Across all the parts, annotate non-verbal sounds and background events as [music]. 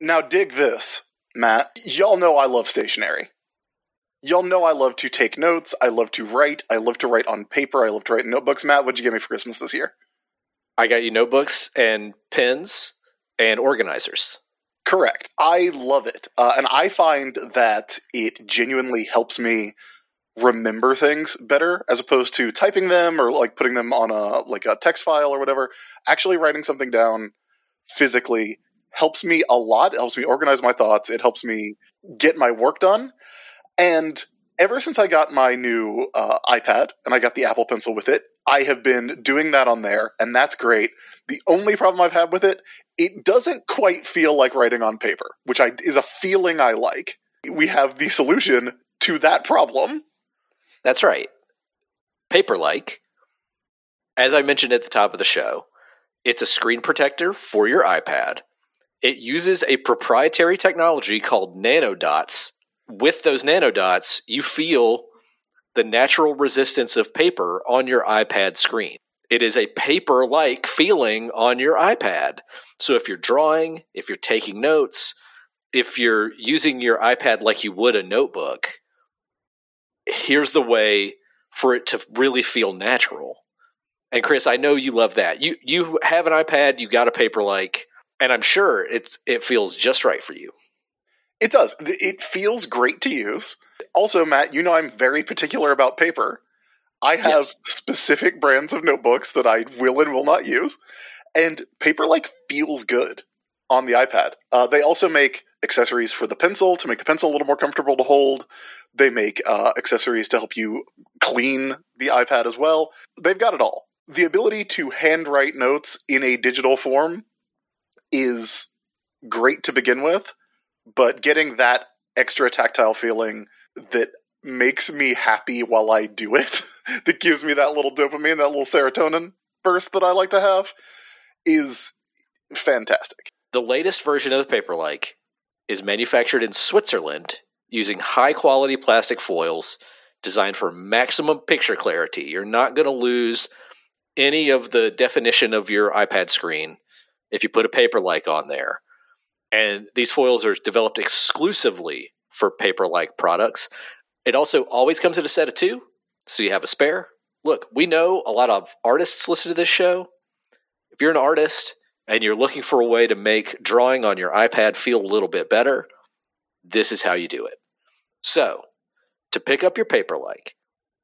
Now, dig this, Matt. Y'all know I love stationery. Y'all know I love to take notes. I love to write. I love to write on paper. I love to write in notebooks. Matt, what'd you get me for Christmas this year? I got you notebooks and pens and organizers. Correct. I love it. Uh, and I find that it genuinely helps me remember things better as opposed to typing them or like putting them on a like a text file or whatever. Actually writing something down physically helps me a lot. It helps me organize my thoughts. It helps me get my work done. And ever since I got my new uh, iPad and I got the Apple Pencil with it, I have been doing that on there, and that's great. The only problem I've had with it, it doesn't quite feel like writing on paper, which I, is a feeling I like. We have the solution to that problem. That's right. Paperlike. as I mentioned at the top of the show, it's a screen protector for your iPad. It uses a proprietary technology called nanodots. With those nanodots, you feel the natural resistance of paper on your iPad screen. It is a paper like feeling on your iPad. So if you're drawing, if you're taking notes, if you're using your iPad like you would a notebook, here's the way for it to really feel natural. And Chris, I know you love that. You you have an iPad, you got a Paperlike, and I'm sure it's it feels just right for you. It does. It feels great to use. Also, Matt, you know I'm very particular about paper. I have yes. specific brands of notebooks that I will and will not use, and Paperlike feels good on the iPad. Uh, they also make accessories for the pencil to make the pencil a little more comfortable to hold. They make uh, accessories to help you clean the iPad as well. They've got it all. The ability to handwrite notes in a digital form is great to begin with, but getting that extra tactile feeling that makes me happy while I do it, [laughs] that gives me that little dopamine, that little serotonin burst that I like to have, is fantastic. The latest version of the Paperlike is manufactured in Switzerland using high quality plastic foils designed for maximum picture clarity. You're not going to lose any of the definition of your iPad screen if you put a Paperlike on there. And these foils are developed exclusively for Paperlike products. It also always comes in a set of two, so you have a spare. Look, we know a lot of artists listen to this show. If you're an artist and you're looking for a way to make drawing on your iPad feel a little bit better, this is how you do it. So, to pick up your Paperlike,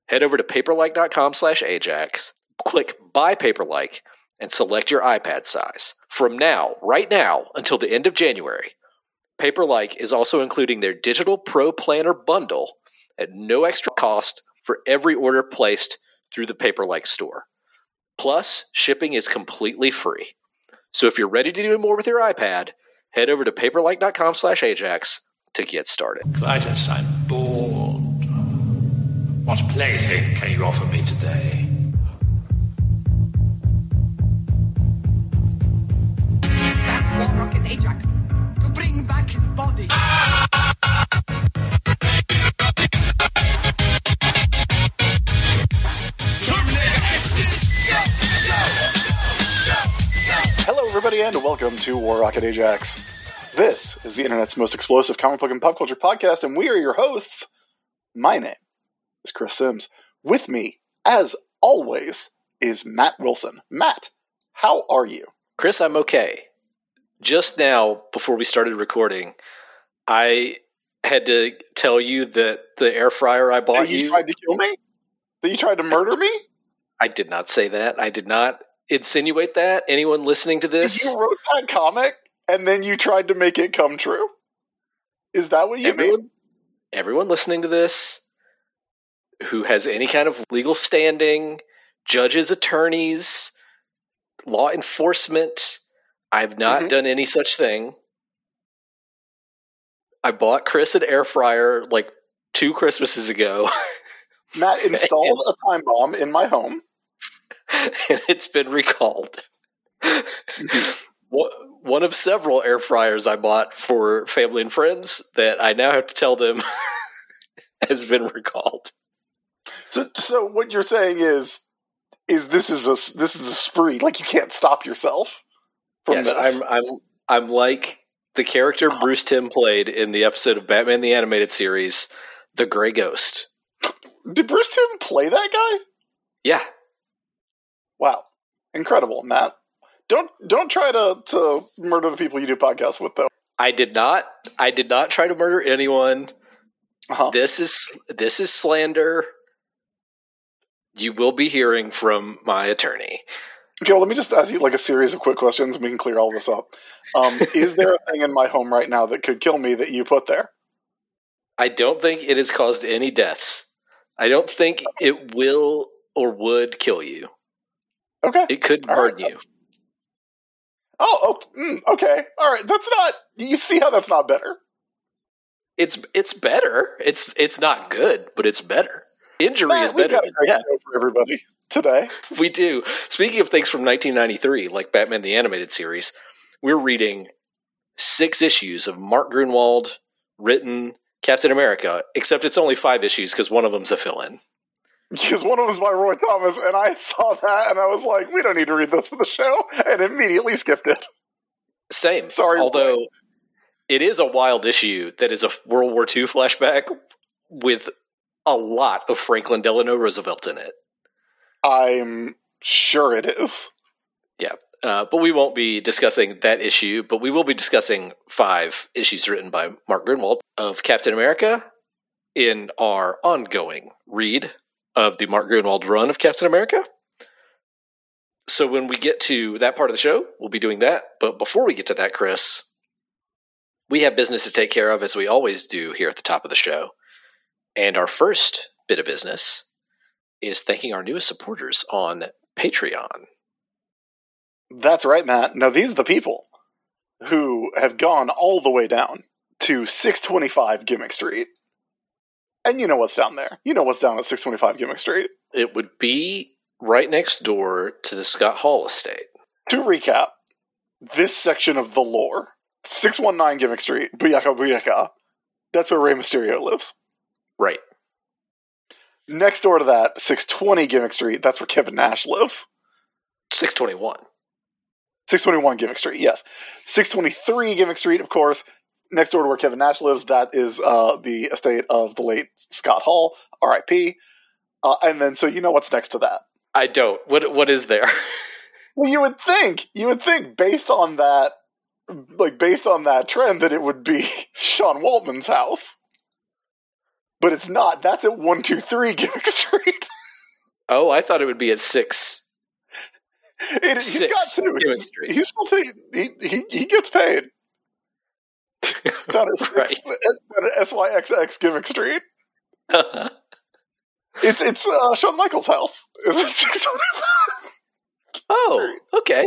head over to paperlike.com slash Ajax, click Buy Paperlike, and select your iPad size. From now, right now, until the end of January, Paperlike is also including their Digital Pro Planner bundle at no extra cost for every order placed through the Paperlike store. Plus, shipping is completely free. So if you're ready to do more with your iPad, head over to paperlike.com slash Ajax to get started. Klytus, I'm bored. What plaything can you offer me today? Ajax to bring back his body. Hello, everybody, and welcome to War Rocket Ajax. This is the internet's most explosive comic book and pop culture podcast, and we are your hosts. My name is Chris Sims. With me, as always, is Matt Wilson. Matt, how are you? Chris, I'm okay. Just now, before we started recording, I had to tell you that the air fryer I bought that you, you tried to kill me. That you tried to murder me. I did not say that. I did not insinuate that? Anyone listening to this? You wrote that comic and then you tried to make it come true. Is that what you everyone, mean? Everyone listening to this who has any kind of legal standing, judges, attorneys, law enforcement, I've not mm-hmm. done any such thing. I bought Chris an air fryer like two Christmases ago. [laughs] Matt [laughs] installed a time bomb in my home. [laughs] and it's been recalled. One of several air fryers I bought for family and friends that I now have to tell them has been recalled. So, so what you're saying is, is this is a this is a spree? Like you can't stop yourself from yes, this. I'm I'm I'm like the character Bruce Timm played in the episode of Batman the Animated Series, The Gray Ghost. Did Bruce Timm play that guy? Yeah. Wow, incredible, Matt. Don't don't try to to murder the people you do podcasts with, though. I did not I did not try to murder anyone. Uh-huh. This is this is slander. You will be hearing from my attorney. Okay, well, let me just ask you like a series of quick questions, and we can clear all this up. Um, [laughs] is there a thing in my home right now that could kill me that you put there? I don't think it has caused any deaths. I don't think it will or would kill you. Okay. It could All burn right, you. Oh, oh mm, okay. All right. That's not. You see how that's not better. It's it's better. It's it's not good, but it's better. Injury is better than death. for everybody [laughs] today. We do. Speaking of things from 1993, like Batman the Animated Series, we're reading six issues of Mark Gruenwald written Captain America, except it's only five issues because one of them's a fill in. Because one of them is by Roy Thomas, and I saw that, and I was like, "We don't need to read this for the show," and immediately skipped it. Same. Sorry, Although it is a wild issue that is a World War II flashback with a lot of Franklin Delano Roosevelt in it. I'm sure it is. Uh, but we won't be discussing that issue, but we will be discussing five issues written by Mark Gruenwald of Captain America in our ongoing read of the Mark Gruenwald run of Captain America. So when we get to that part of the show, we'll be doing that. But before we get to that, Chris, we have business to take care of as we always do here at the top of the show. And our first bit of business is thanking our newest supporters on Patreon. That's right, Matt. Now these are the people who have gone all the way down to 625 Gimmick Street. And you know what's down there. You know what's down at 625 Gimmick Street. It would be right next door to the Scott Hall estate. To recap, this section of the lore 619 Gimmick Street, Booyaka Booyaka. That's where Rey Mysterio lives. Right. Next door to that, 620 Gimmick Street, that's where Kevin Nash lives. 621. 621 Gimmick Street, yes. 623 Gimmick Street, of course, next door to where Kevin Nash lives, that is uh, the estate of the late Scott Hall, RIP. Uh, and then, so you know what's next to that. I don't. What what is there? [laughs] Well, you would think, you would think, based on that, like based on that trend, that it would be [laughs] Sean Waltman's house. But it's not. That's at 123 [laughs] Gimmick Street. oh, I thought it would be at 6 It, he's Six got to. Gimmick Street. He's still ta- he, he, he gets paid. [laughs] Down at, six, Right. at SYXX Gimmick Street. [laughs] It's it's uh, Shawn Michaels' house. Is it six twenty five? oh, okay.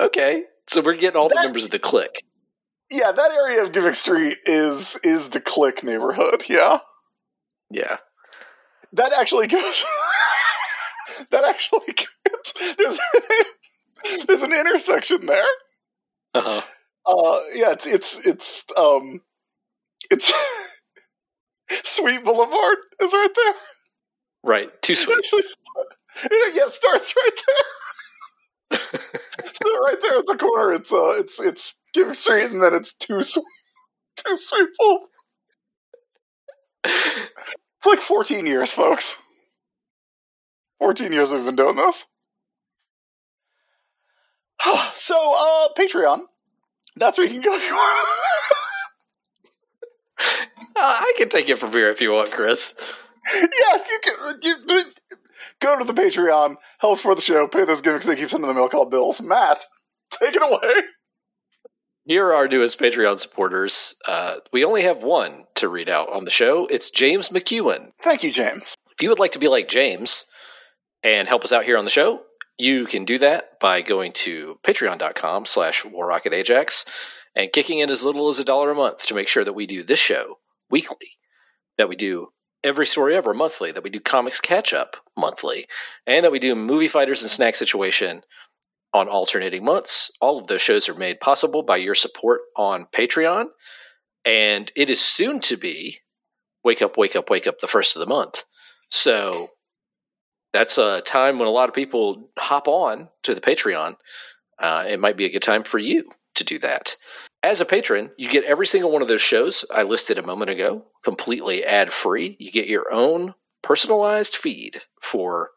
Okay. So we're getting all the That- members of the clique. Yeah, that area of Gimmick Street is is the clique neighborhood. Yeah, Yeah. that actually goes. [laughs] that actually goes. There's [laughs] there's an intersection there. Uh-huh. Uh, yeah, it's it's it's um, it's [laughs] Sweet Boulevard is right there. Right. Too It sweet. actually, st- it, yeah, it starts right there. so right there at the corner, it's uh, it's it's Gimmick Street, and then it's two sweet, two sweet Boulevard. It's like 14 years, folks. 14 years we've been doing this. [sighs] so, uh, Patreon. That's where you can go if you want. [laughs] Uh, I can take it from here if you want, Chris. yeah, you can. You, go to the Patreon, help support the show, pay those gimmicks they keep sending the mail called bills. Matt, take it away. Here are our newest Patreon supporters. Uh, we only have one to read out on the show. It's James McEwen. Thank you, James. If you would like to be like James and help us out here on the show, you can do that by going to patreon.com slash warrocketajax and kicking in as little as a dollar a month to make sure that we do this show weekly, that we do every story ever monthly, that we do comics catch up monthly, and that we do movie fighters and snack situation on alternating months. All of those shows are made possible by your support on Patreon. And it is soon to be Wake Up, Wake Up, Wake Up the first of the month. So that's a time when a lot of people hop on to the Patreon. Uh, it might be a good time for you to do that. As a patron, you get every single one of those shows I listed a moment ago completely ad free. You get your own personalized feed for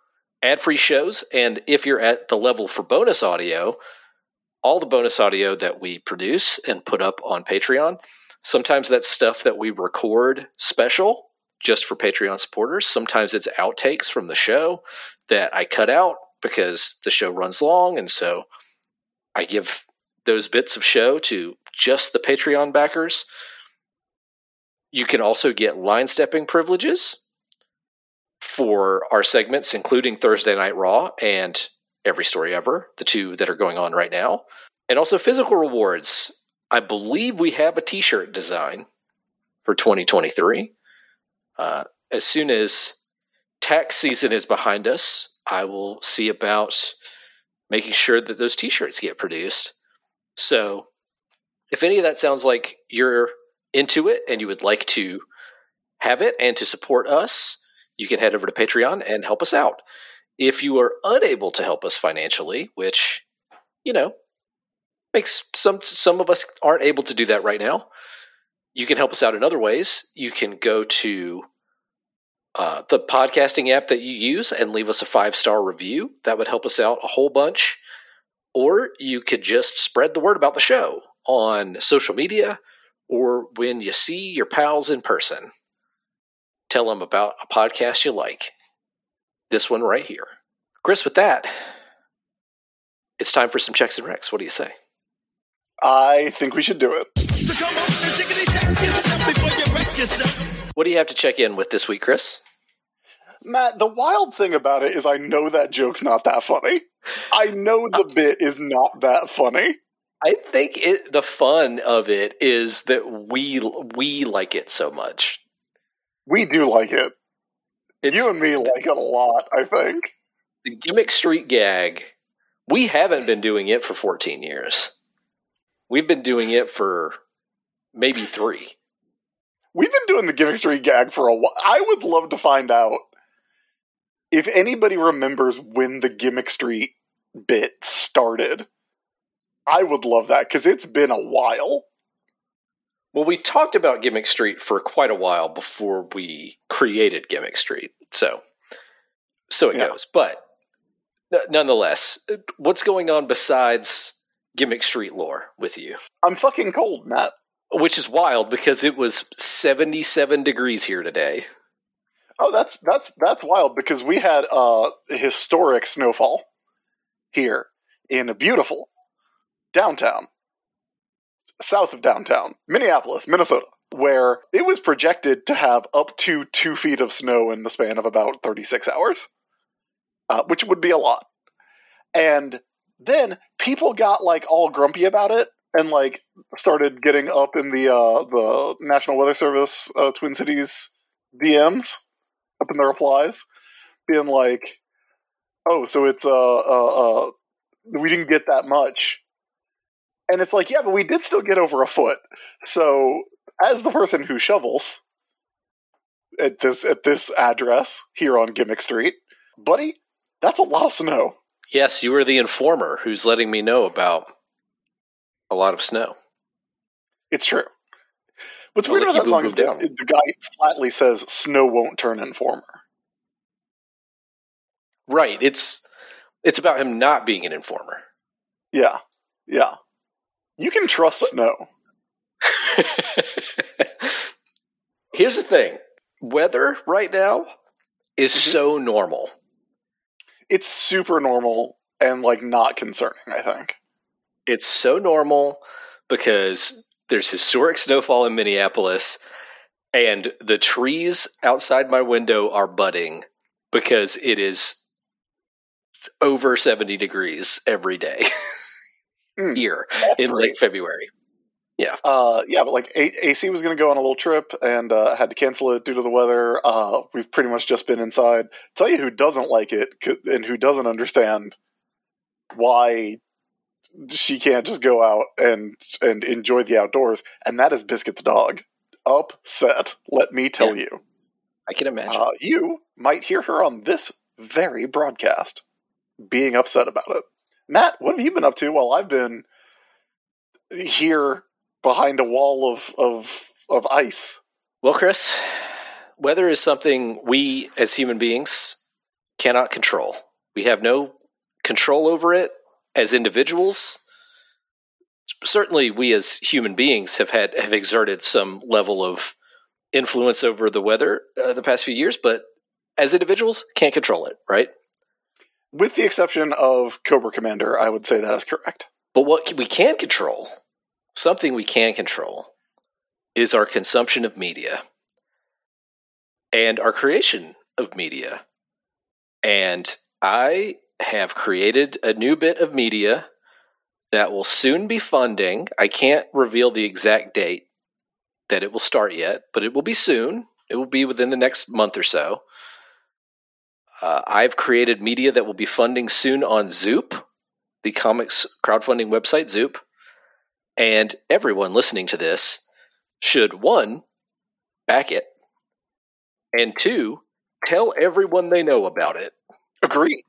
ad free shows. And if you're at the level for bonus audio, all the bonus audio that we produce and put up on Patreon, sometimes that's stuff that we record special just for Patreon supporters. Sometimes it's outtakes from the show that I cut out because the show runs long. And so I give those bits of show to just the Patreon backers. You can also get line stepping privileges for our segments, including Thursday Night Raw and Every Story Ever, the two that are going on right now, and also physical rewards. I believe we have a t shirt design for 2023. Uh, as soon as tax season is behind us, I will see about making sure that those t shirts get produced. So, if any of that sounds like you're into it and you would like to have it and to support us, you can head over to Patreon and help us out. If you are unable to help us financially, which, you know, makes some some of us aren't able to do that right now, you can help us out in other ways. You can go to uh, the podcasting app that you use and leave us a five star review. That would help us out a whole bunch. Or you could just spread the word about the show on social media or when you see your pals in person. Tell them about a podcast you like. This one right here. Chris, with that, it's time for some checks and recs. What do you say? I think we should do it. What do you have to check in with this week, Chris? Matt, the wild thing about it is I know that joke's not that funny. I know the uh, bit is not that funny. I think it, the fun of it is that we we like it so much. We do like it. It's you and me like it a lot, I think. the gimmick street gag. We haven't been doing it for 14 years. We've been doing it for maybe three. We've been doing the gimmick street gag for a while. I would love to find out if anybody remembers when the gimmick street bit started. I would love that because it's been a while. Well, we talked about Gimmick Street for quite a while before we created Gimmick Street. So, so it Yeah. goes. But n- nonetheless, what's going on besides Gimmick Street lore with you? I'm fucking cold, Matt. Which is wild because it was 77 degrees here today. Oh, that's that's that's wild because we had uh, a historic snowfall here in a beautiful downtown, south of downtown, Minneapolis, Minnesota, where it was projected to have up to two feet of snow in the span of about 36 hours, uh, which would be a lot. And then people got like all grumpy about it and like started getting up in the uh, the National Weather Service uh, Twin Cities DMs up in the replies, being like, "Oh, so it's uh uh, uh we didn't get that much," and it's like, yeah, but we did still get over a foot. So, as the person who shovels at this at this address here on Gimmick Street, buddy, that's a lot of snow. Yes, you were the informer who's letting me know about a lot of snow. It's true. What's I'll weird about that song is down. the guy flatly says, "Snow won't turn informer." Right. It's it's about him not being an informer. Yeah, yeah. You can trust snow. [laughs] Here's the thing. Weather right now is Mhm. so normal. It's super normal and like not concerning. I think. It's so normal because there's historic snowfall in Minneapolis and the trees outside my window are budding because it is over 70 degrees every day [laughs] Mm, That's in great. late February. Uh, yeah, but like A- AC was going to go on a little trip and uh, had to cancel it due to the weather. Uh, we've pretty much just been inside. Tell you who doesn't like it and who doesn't understand why she can't just go out and and enjoy the outdoors, and that is Biscuit the dog. Upset, let me tell you. I can imagine. Uh, you might hear her on this very broadcast being upset about it. Matt, what have you been up to while I've been here behind a wall of of of ice. Well, Chris, weather is something we as human beings cannot control. We have no control over it as individuals. Certainly, we as human beings have had have exerted some level of influence over the weather uh, the past few years, but as individuals, can't control it, right? With the exception of Cobra Commander, I would say that is correct. But what we can control, something we can control, is our consumption of media and our creation of media. And I have created a new bit of media that will soon be funding. I can't reveal the exact date that it will start yet, but it will be soon. It will be within the next month or so. Uh, I've created media that will be funding soon on Zoop, the comics crowdfunding website Zoop. And everyone listening to this should one, back it, and two, tell everyone they know about it. Agree.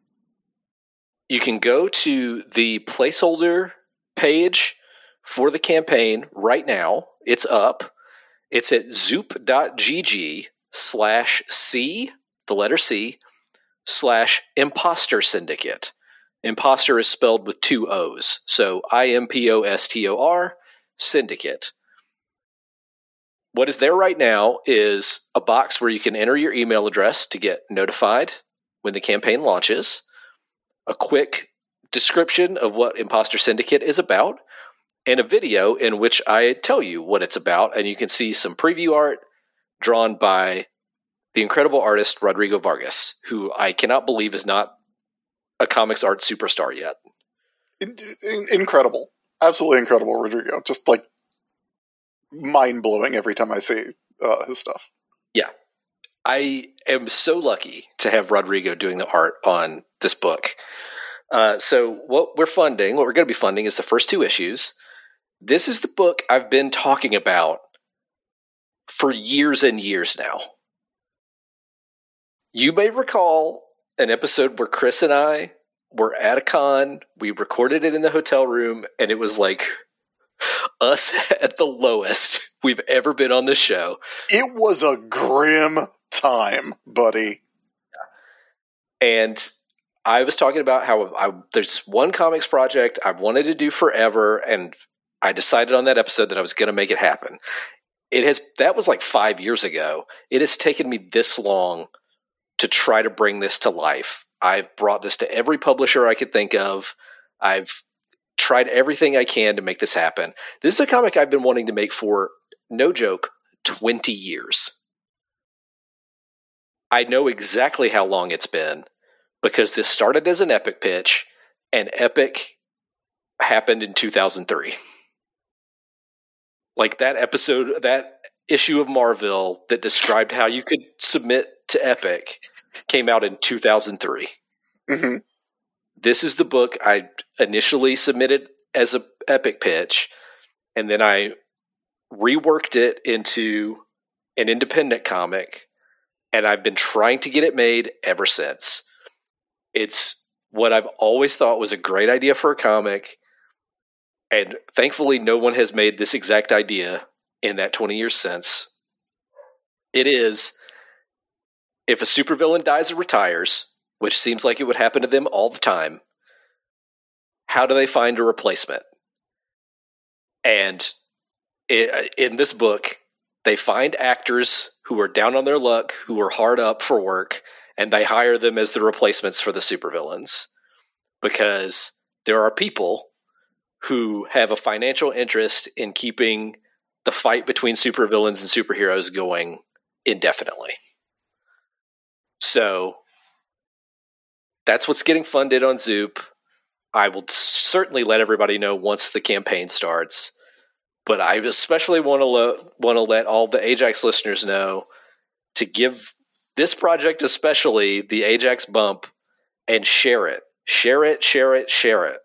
You can go to the placeholder page for the campaign right now. It's up. It's at zoop.gg slash C, the letter C, slash imposter syndicate. Imposter is spelled with two O's. So I M P O S T O R, syndicate. What is there right now is a box where you can enter your email address to get notified when the campaign launches, a quick description of what Imposter Syndicate is about, and a video in which I tell you what it's about. And you can see some preview art drawn by the incredible artist Rodrigo Vargas, who I cannot believe is not a comics art superstar yet. In- in- incredible. Absolutely incredible, Rodrigo. Just like mind blowing every time I see uh, his stuff. Yeah, I am so lucky to have Rodrigo doing the art on this book. Uh, so, what we're funding, what we're going to be funding, is the first two issues. This is the book I've been talking about for years and years now. You may recall an episode where Chris and I were at a con. We recorded it in the hotel room, and it was like us [laughs] at the lowest we've ever been on this show. It was a grim time, buddy. and I was talking about how I, there's one comics project I've wanted to do forever, and I decided on that episode that I was going to make it happen. It has that was like five years ago. It has taken me this long to try to bring this to life. I've brought this to every publisher I could think of. I've tried everything I can to make this happen. This is a comic I've been wanting to make for no joke, 20 years. I know exactly how long it's been because this started as an epic pitch and epic happened in 2003 like that episode that issue of marvel that described how you could submit to epic came out in 2003 hmm this is the book i initially submitted as a epic pitch and then i reworked it into an independent comic and i've been trying to get it made ever since. It's what i've always thought was a great idea for a comic and thankfully no one has made this exact idea in that 20 years since. It is if a supervillain dies or retires which seems like it would happen to them all the time how do they find a replacement and in this book they find actors who are down on their luck who are hard up for work and they hire them as the replacements for the supervillains because there are people who have a financial interest in keeping the fight between supervillains and superheroes going indefinitely. So that's what's getting funded on Zoop. I will certainly let everybody know once the campaign starts. But I especially want to lo- want to let all the Ajax listeners know to give this project especially the Ajax bump and share it. Share it, share it, share it.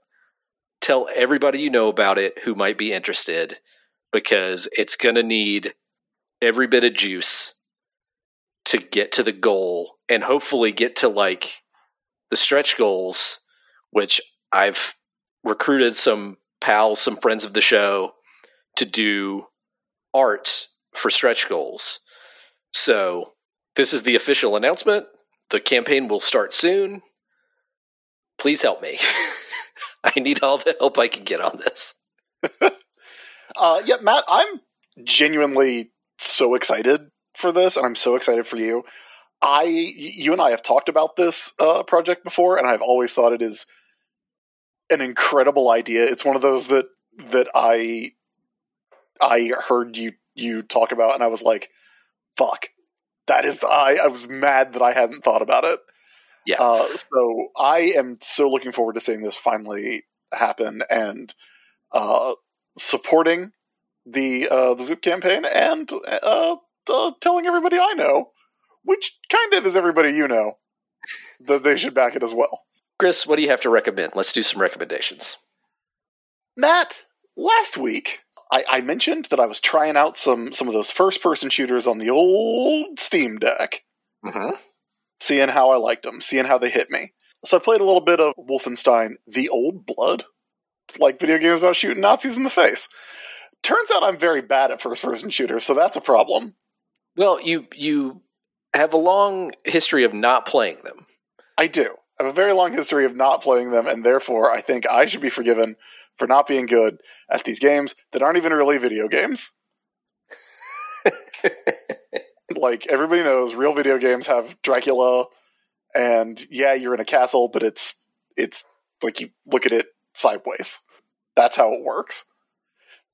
Tell everybody you know about it who might be interested because it's going to need every bit of juice to get to the goal and hopefully get to like the stretch goals, which I've recruited some pals, some friends of the show to do art for stretch goals. So, this is the official announcement. The campaign will start soon. Please help me. [laughs] I need all the help I can get on this. [laughs] uh, yeah, Matt, I'm genuinely so excited for this, and I'm so excited for you. I, you and I have talked about this uh, project before, and I've always thought it is an incredible idea. It's one of those that that I I heard you you talk about, and I was like, "Fuck, that is." I I was mad that I hadn't thought about it. Yeah. Uh, so I am so looking forward to seeing this finally happen and uh, supporting the uh, the Zoop campaign and uh, telling everybody I know, which kind of is everybody you know, that they should back it as well. Chris, what do you have to recommend? Let's do some recommendations. Matt, last week I, I mentioned that I was trying out some some of those first person shooters on the old Steam Deck, Mm-hmm. seeing how I liked them, seeing how they hit me. So I played a little bit of Wolfenstein: The Old Blood, like video games about shooting Nazis in the face. Turns out I'm very bad at first person shooters, so that's a problem. Well, you you have a long history of not playing them. I do. I have a very long history of not playing them, and therefore I think I should be forgiven for not being good at these games that aren't even really video games. [laughs] like everybody knows, real video games have Dracula, and yeah, you're in a castle, but it's it's like you look at it sideways. That's how it works.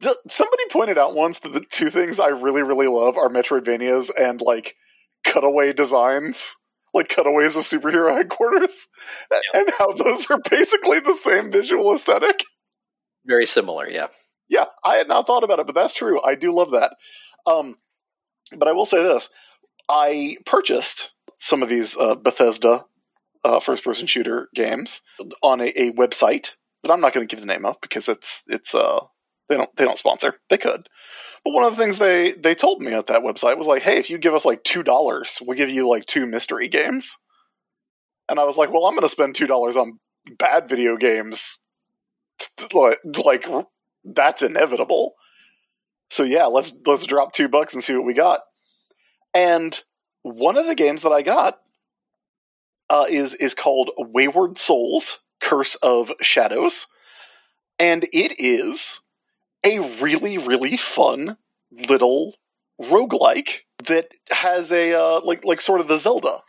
D- Somebody pointed out once that the two things I really really love are Metroidvanias and like cutaway designs, like cutaways of superhero [laughs] headquarters, and how those are basically the same visual aesthetic. Very similar, yeah. Yeah, I had not thought about it, but that's true. I do love that. Um, but I will say this: I purchased some of these uh, Bethesda uh, first-person shooter games on a, a website that I'm not going to give the name of because it's it's uh they don't they don't sponsor. They could, but one of the things they they told me at that website was like, hey, if you give us like two dollars, we'll give you like two mystery games. And I was like, well, I'm going to spend two dollars on bad video games like, that's inevitable. So yeah, let's let's drop two bucks and see what we got. And one of the games that I got uh, is is called Wayward Souls: Curse of Shadows, and it is a really really fun little roguelike that has a uh, like like sort of the Zelda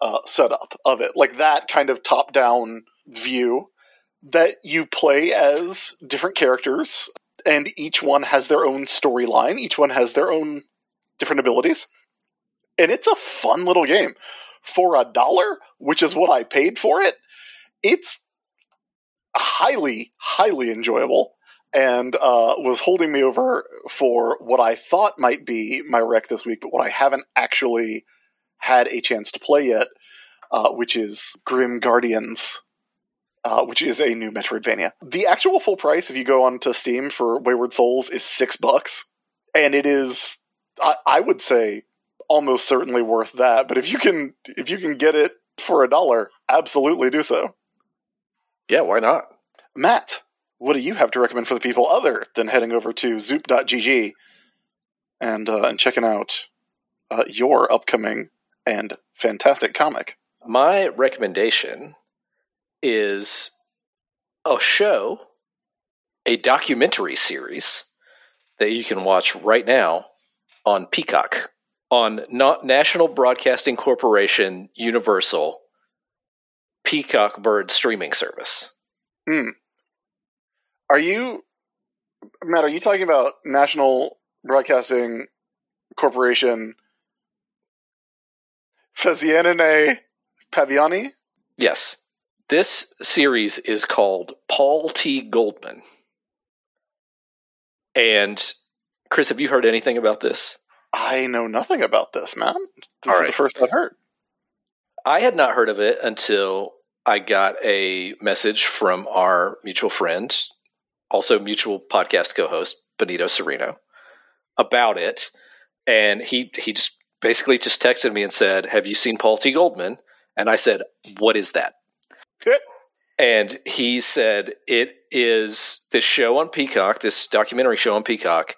uh, setup of it, like that kind of top down view that you play as different characters, and each one has their own storyline. Each one has their own different abilities, and it's a fun little game. For a dollar, which is what I paid for it, it's highly, highly enjoyable, and uh, was holding me over for what I thought might be my rec this week, but what I haven't actually had a chance to play yet, uh, which is Grim Guardians uh, which is a new Metroidvania. The actual full price, if you go onto Steam for Wayward Souls, is six bucks, and it is, I, I would say, almost certainly worth that. But if you can, if you can get it for a dollar, absolutely do so. Yeah, why not? Matt, what do you have to recommend for the people other than heading over to zoop.gg and uh, and checking out uh, your upcoming and fantastic comic? My recommendation is a show, a documentary series that you can watch right now on Peacock on not National Broadcasting Corporation Universal Peacock Bird streaming service. Hmm. Are you, Matt? Are you talking about National Broadcasting Corporation Fazianine Paviani? Yes. This series is called Paul T. Goldman. And Chris, have you heard anything about this? I know nothing about this, man. This All is right. the first I've heard. I had not heard of it until I got a message from our mutual friend, also mutual podcast co-host Benito Cereno, about it, and he he just basically just texted me and said, "Have you seen Paul T. Goldman?" And I said, "What is that?" and he said it is this show on Peacock, this documentary show on Peacock,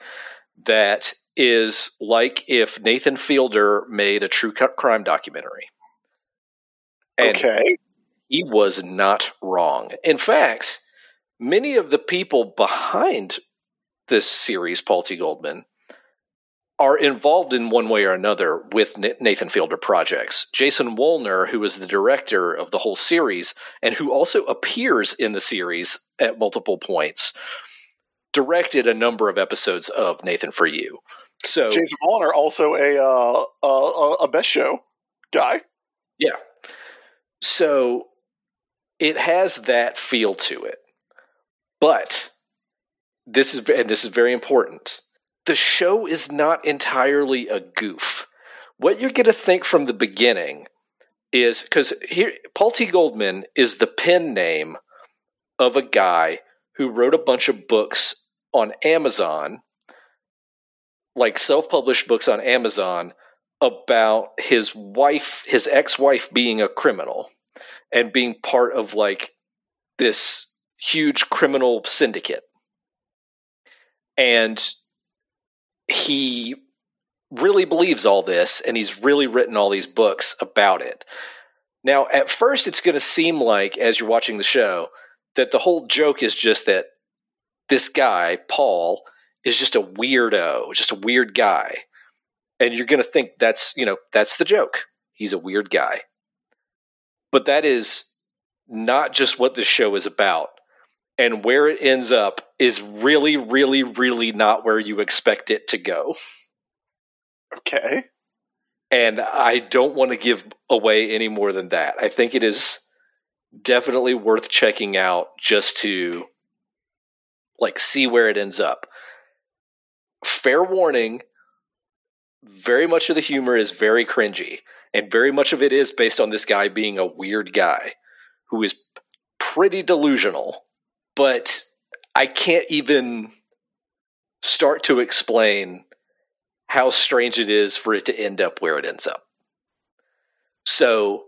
that is like if Nathan Fielder made a true crime documentary. And okay. He was not wrong. In fact, many of the people behind this series, Paul T. Goldman, are involved in one way or another with Nathan Fielder projects. Jason Woliner, who is the director of the whole series and who also appears in the series at multiple points, directed a number of episodes of Nathan for You. So Jason Woliner also a uh, a, a best show guy. Yeah. So it has that feel to it. But this is and this is very important the show is not entirely a goof. What you're going to think from the beginning is because here Paul T. Goldman is the pen name of a guy who wrote a bunch of books on Amazon, like self-published books on Amazon about his wife, his ex-wife being a criminal and being part of like this huge criminal syndicate. And he really believes all this and he's really written all these books about it. Now, at first, it's going to seem like, as you're watching the show, that the whole joke is just that this guy, Paul, is just a weirdo, just a weird guy. And you're going to think that's, you know, that's the joke. He's a weird guy. But that is not just what this show is about and where it ends up is really, really, really not where you expect it to go. Okay. And I don't want to give away any more than that. I think it is definitely worth checking out just to like see where it ends up. Fair warning, very much of the humor is very cringy and very much of it is based on this guy being a weird guy who is pretty delusional but I can't even start to explain how strange it is for it to end up where it ends up. So,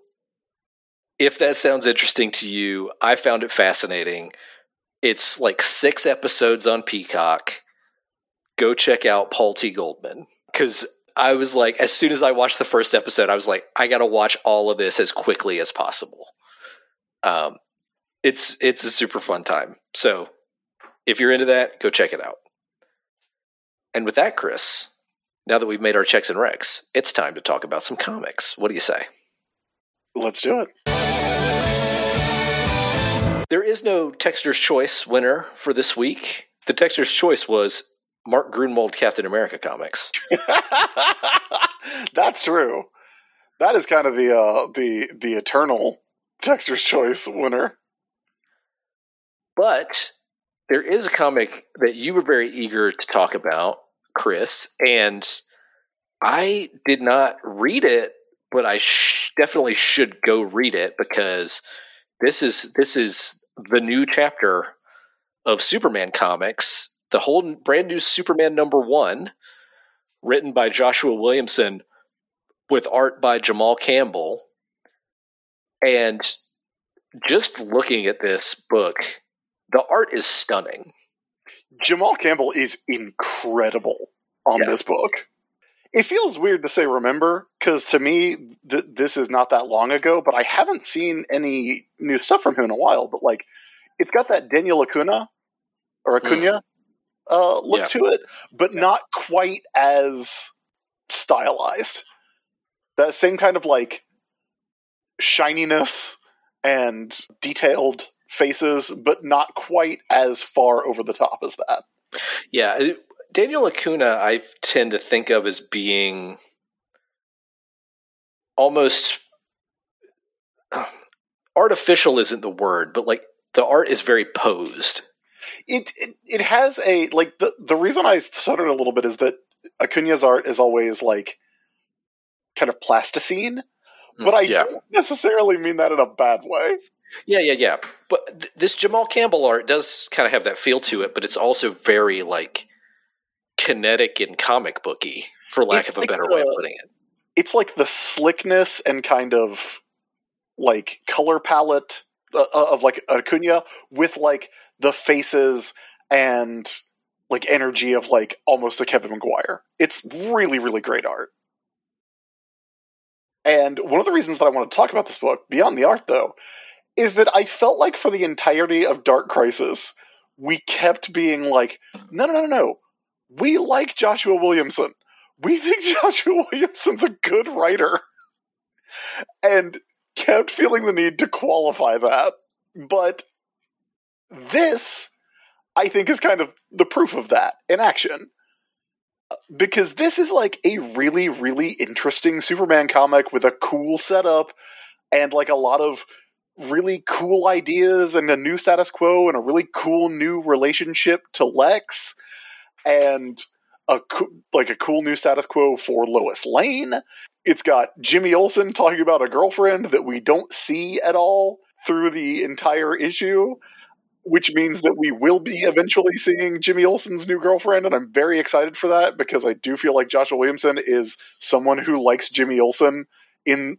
if that sounds interesting to you, I found it fascinating. It's like six episodes on Peacock. Go check out Paul T. Goldman. Because I was like, as soon as I watched the first episode, I was like, I got to watch all of this as quickly as possible. Um, it's it's a super fun time. So if you're into that, go check it out. And with that, Chris, now that we've made our checks and recs, it's time to talk about some comics. What do you say? Let's do it. There is no Texter's Choice winner for this week. The Texter's Choice was Mark Gruenwald Captain America comics. [laughs] That's true. That is kind of the uh, the the eternal Texter's Choice winner. But there is a comic that you were very eager to talk about, Chris, and I did not read it, but I sh- definitely should go read it because this is this is the new chapter of Superman comics, the whole brand new Superman number 1 written by Joshua Williamson with art by Jamal Campbell. And just looking at this book, the art is stunning. Jamal Campbell is incredible on yeah. this book. It feels weird to say remember because to me th- this is not that long ago, but I haven't seen any new stuff from him in a while. But like, it's got that Daniel Acuna or Acuna mm. uh, look yeah. to it, but yeah. not quite as stylized. That same kind of like shininess and detailed faces, but not quite as far over the top as that. Yeah, Daniel Acuna, I tend to think of as being almost uh, artificial. Isn't the word, but like the art is very posed. It, it it has a like the the reason I stuttered a little bit is that Acuna's art is always like kind of plasticine, but mm, I yeah. don't necessarily mean that in a bad way. Yeah, yeah, yeah. But th- this Jamal Campbell art does kind of have that feel to it, but it's also very like kinetic and comic booky, for lack it's of a like better the, way of putting it. It's like the slickness and kind of like color palette uh, of like Acuna with like the faces and like energy of like almost a Kevin Maguire. It's really really great art. And one of the reasons that I want to talk about this book, beyond the art though, is that I felt like for the entirety of Dark Crisis, we kept being like, no, no, no, no. We like Joshua Williamson. We [laughs] think Joshua Williamson's a good writer. And kept feeling the need to qualify that. But this, I think, is kind of the proof of that in action. Because this is like a really, really interesting Superman comic with a cool setup and like a lot of really cool ideas and a new status quo and a really cool new relationship to Lex and a co- like a cool new status quo for Lois Lane. It's got Jimmy Olsen talking about a girlfriend that we don't see at all through the entire issue, which means that we will be eventually seeing Jimmy Olsen's new girlfriend, and I'm very excited for that because I do feel like Joshua Williamson is someone who likes Jimmy Olsen in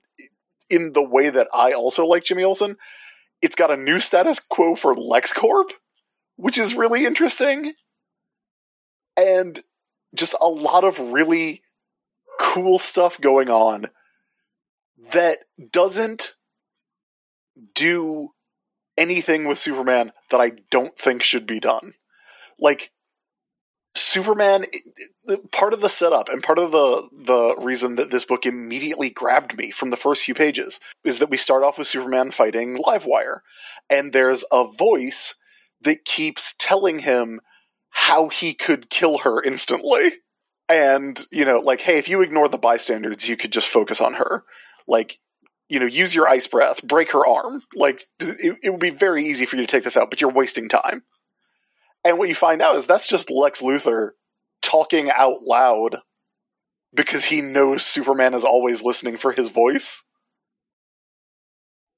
in the way that I also like Jimmy Olsen. It's got a new status quo for LexCorp, which is really interesting. And just a lot of really cool stuff going on that doesn't do anything with Superman that I don't think should be done. Like Superman part of the setup and part of the the reason that this book immediately grabbed me from the first few pages is that we start off with Superman fighting Livewire and there's a voice that keeps telling him how he could kill her instantly. And you know like hey if you ignore the bystanders you could just focus on her. Like you know use your ice breath break her arm. Like it, it would be very easy for you to take this out but you're wasting time and what you find out is that's just Lex Luthor talking out loud because he knows Superman is always listening for his voice.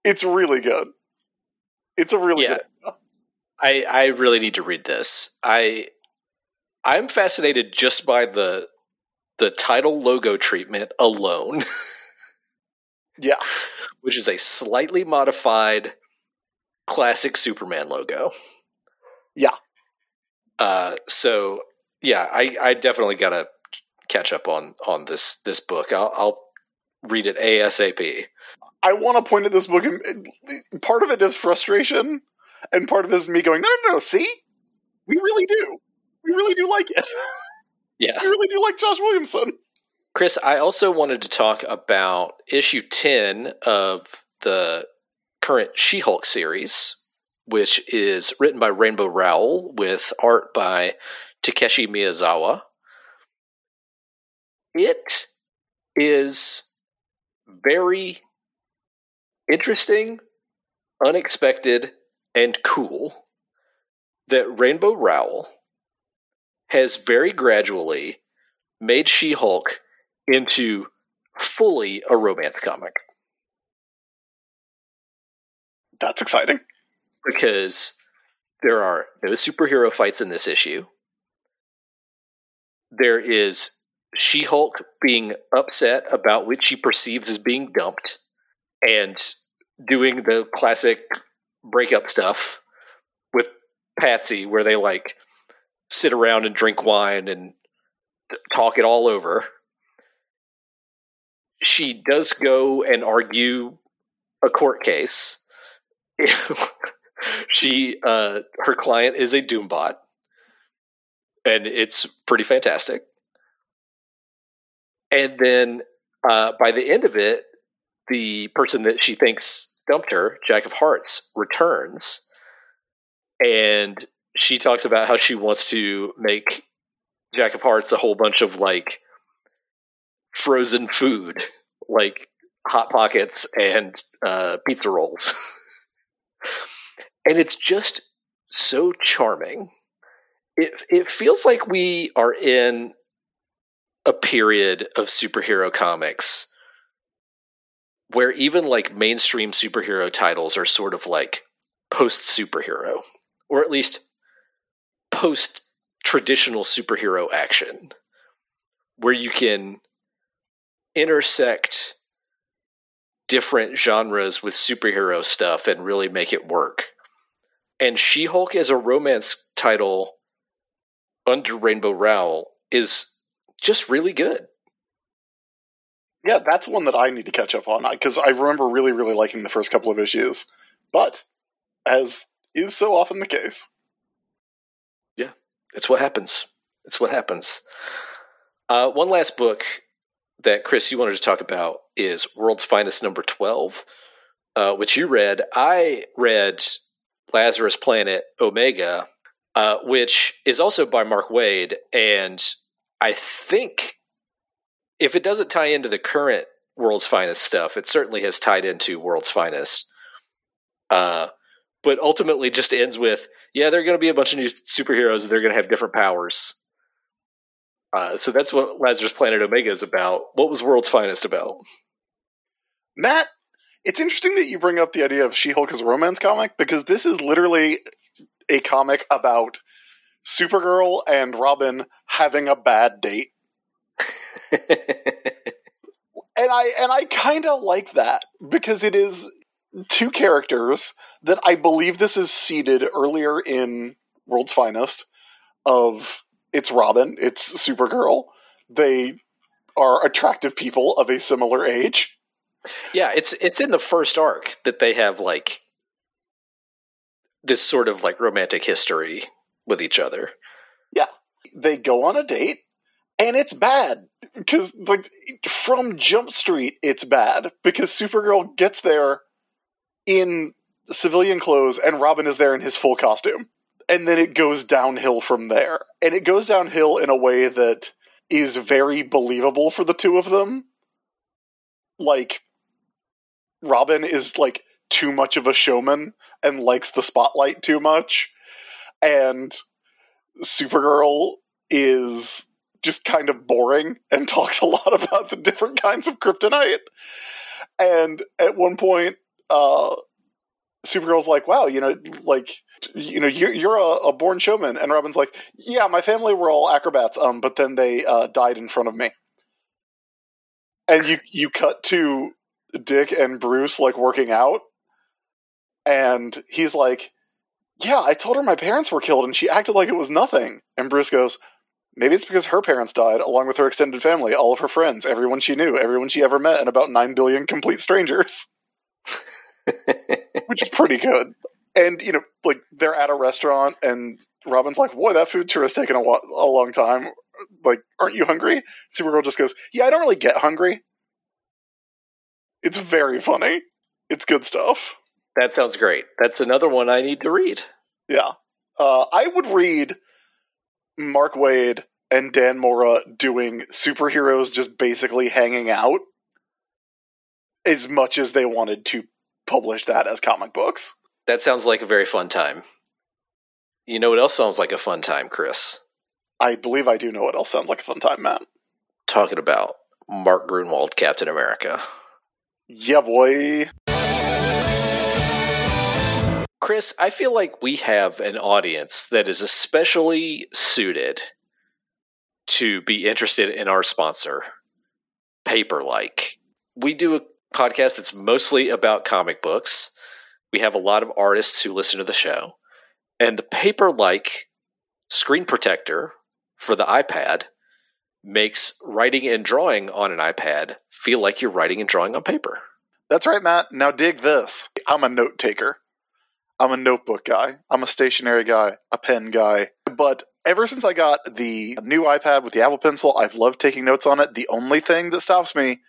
It's really good. It's a really Yeah. good. I I really need to read this. I I'm fascinated just by the the title logo treatment alone, [laughs] Yeah. which is a slightly modified classic Superman logo. Yeah. Uh, so yeah, I I definitely gotta catch up on on this this book. I'll, I'll read it asap. I want to point at this book, and part of it is frustration, and part of it is me going, no, no, no, see? We really do. We really do like it. [laughs] Yeah. we really do like Josh Williamson. Chris, I also wanted to talk about issue 10 of the current She Hulk series, which is written by Rainbow Rowell with art by Takeshi Miyazawa. It is very interesting, unexpected, and cool that Rainbow Rowell has very gradually made She Hulk into fully a romance comic That's exciting. Because there are no superhero fights in this issue. There is She Hulk being upset about which she perceives as being dumped and doing the classic breakup stuff with Patsy, where they like sit around and drink wine and talk it all over. She does go and argue a court case. [laughs] she uh her client is a doombot. And it's pretty fantastic. And then uh by the end of it the person that she thinks dumped her jack of hearts returns. And she talks about how she wants to make jack of hearts a whole bunch of like frozen food like hot pockets and uh pizza rolls [laughs] and it's just so charming. It it feels like we are in a period of superhero comics where even like mainstream superhero titles are sort of like post superhero or at least post traditional superhero action where you can intersect different genres with superhero stuff and really make it work. And She Hulk as a romance title under Rainbow Rowell is just really good. Yeah, that's one that I need to catch up on because I remember really, really liking the first couple of issues. But, as is so often the case, yeah, it's what happens. It's what happens. Uh, one last book that Chris you wanted to talk about is World's Finest number twelve, uh, which you read. I read Lazarus Planet Omega, uh, which is also by Mark Waid, and I think if it doesn't tie into the current World's Finest stuff, it certainly has tied into World's Finest. Uh, but ultimately, just ends with yeah, there are going to be a bunch of new superheroes. They're going to have different powers. Uh, so that's what Lazarus Planet Omega is about. What was World's Finest about? Matt, it's interesting that you bring up the idea of She Hulk as a romance comic because this is literally a comic about Supergirl and Robin having a bad date. [laughs] and I and I kind of like that because it is two characters that I believe this is seeded earlier in World's Finest of it's Robin, it's Supergirl. They are attractive people of a similar age. Yeah, it's it's in the first arc that they have like this sort of like romantic history with each other. Yeah. They go on a date and it's bad because like from Jump Street it's bad because Supergirl gets there in civilian clothes and Robin is there in his full costume. And then it goes downhill from there. And it goes downhill in a way that is very believable for the two of them. Like Robin is like too much of a showman and likes the spotlight too much. And Supergirl is just kind of boring and [laughs] talks a lot about the different kinds of kryptonite. And at one point, uh, Supergirl's like, "Wow, you know, like, you know, you're, you're a, a, born showman," and Robin's like, "Yeah, my family were all acrobats, um, but then they uh, died in front of me." And you you cut to Dick and Bruce like working out, and he's like, Yeah, I told her my parents were killed and she acted like it was nothing. And Bruce goes, Maybe it's because her parents died, along with her extended family, all of her friends, everyone she knew, everyone she ever met, and about 9 billion complete strangers. [laughs] Which is pretty good. And, you know, like, they're at a restaurant, and Robin's like, Boy, that food tour has taken a, a long time. Like, aren't you hungry? Supergirl just goes, Yeah, I don't really get hungry. It's very funny. It's good stuff. That sounds great. That's another one I need to read. Yeah. Uh, I would read Mark Waid and Dan Mora doing superheroes just basically hanging out as much as they wanted to publish that as comic books. That sounds like a very fun time. You know what else sounds like a fun time, Chris? I believe I do know what else sounds like a fun time, Matt. Talking about Mark Gruenwald, Captain America. Yeah, boy. Chris, I feel like we have an audience that is especially suited to be interested in our sponsor, Paperlike. We do a podcast that's mostly about comic books. We have a lot of artists who listen to the show. And the Paperlike screen protector for the iPad makes writing and drawing on an iPad feel like you're writing and drawing on paper. That's right, Matt. Now dig this. I'm a note taker. I'm a notebook guy. I'm a stationary guy, a pen guy. But ever since I got the new iPad with the Apple Pencil, I've loved taking notes on it. The only thing that stops me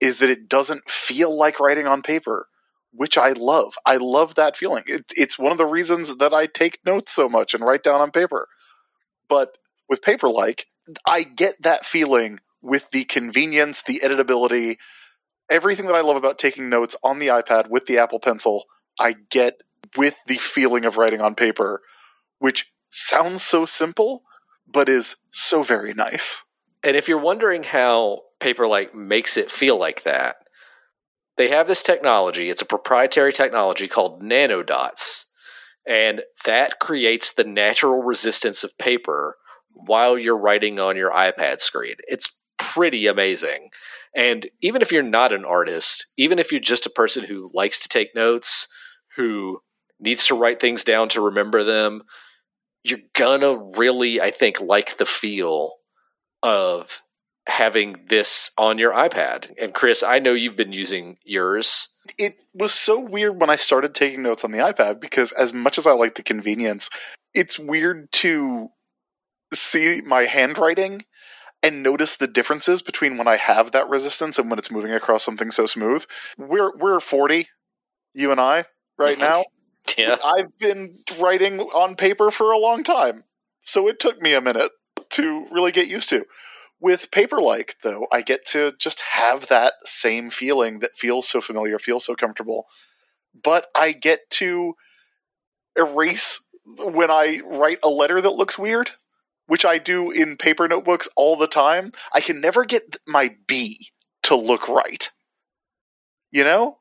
is that it doesn't feel like writing on paper, which I love. I love that feeling. It, it's one of the reasons that I take notes so much and write down on paper. But with Paperlike, I get that feeling with the convenience, the editability, everything that I love about taking notes on the iPad with the Apple Pencil. I get with the feeling of writing on paper, which sounds so simple, but is so very nice. And if you're wondering how Paperlike makes it feel like that, they have this technology. It's a proprietary technology called nanodots. And that creates the natural resistance of paper while you're writing on your iPad screen. It's pretty amazing. And even if you're not an artist, even if you're just a person who likes to take notes, who needs to write things down to remember them, you're gonna really, I think, like the feel of having this on your iPad. And Chris, I know you've been using yours. It was so weird when I started taking notes on the iPad because, as much as I like the convenience, it's weird to see my handwriting and notice the differences between when I have that resistance and when it's moving across something so smooth. We're we're 40, you and I, right mm-hmm. now. Yeah. I've been writing on paper for a long time. So it took me a minute to really get used to. With paper like though, I get to just have that same feeling that feels so familiar, feels so comfortable. But I get to erase when I write a letter that looks weird, which I do in paper notebooks all the time. I can never get my B to look right. You know?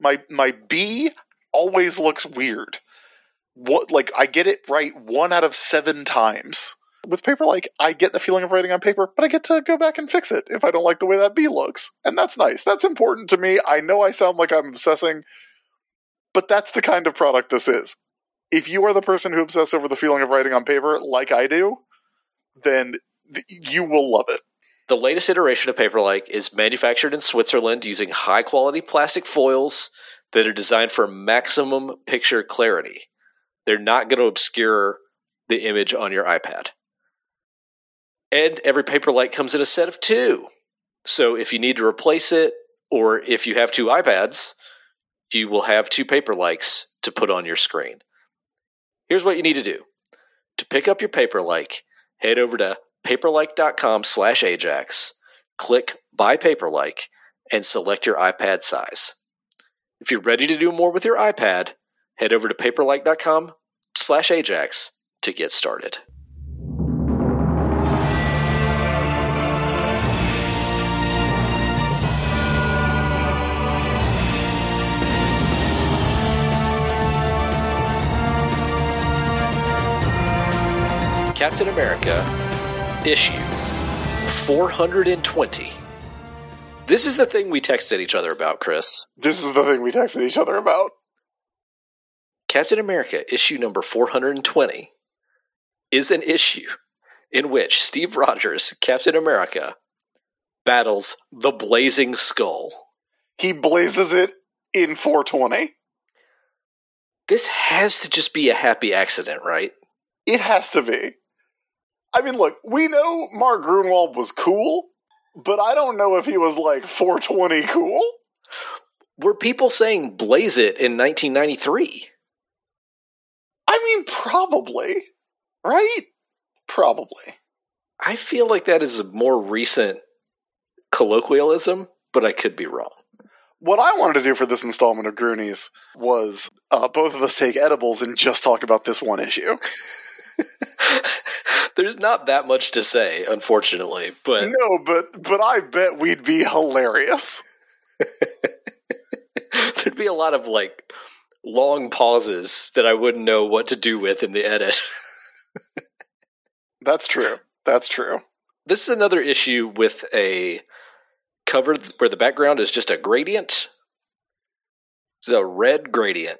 My my B always looks weird. What like I get it right one out of 7 times with paper like i get the feeling of writing on paper but i get to go back and fix it if i don't like the way that b looks and that's nice that's important to me i know i sound like i'm obsessing but that's the kind of product this is if you are the person who obsesses over the feeling of writing on paper like i do then th- you will love it The latest iteration of Paperlike is manufactured in Switzerland using high quality plastic foils that are designed for maximum picture clarity. They're not going to obscure the image on your iPad. And every Paperlike comes in a set of two. So if you need to replace it, or if you have two iPads, you will have two Paperlikes to put on your screen. Here's what you need to do. To pick up your Paperlike, head over to paperlike.com slash ajax click buy paperlike and select your ipad size if you're ready to do more with your ipad head over to paperlike.com slash ajax to get started captain america issue 420. This is the thing we texted each other about, Chris. this is the thing we texted each other about Captain America issue number 420 is an issue in which Steve Rogers, Captain America, battles the Blazing Skull. he blazes it in 420 This has to just be a happy accident, right? It has to be. I mean, look, we know Mark Gruenwald was cool, but I don't know if he was like 420 cool. Were people saying blaze it in 1993? I mean, probably, right? Probably. I feel like that is a more recent colloquialism, but I could be wrong. What I wanted to do for this installment of Groonies was uh, both of us take edibles and just talk about this one issue. [laughs] [laughs] There's not that much to say, unfortunately, but No, but but I bet we'd be hilarious. [laughs] there'd be a lot of like long pauses that I wouldn't know what to do with in the edit. [laughs] That's true. That's true. This is another issue with a cover where the background is just a gradient. It's a red gradient.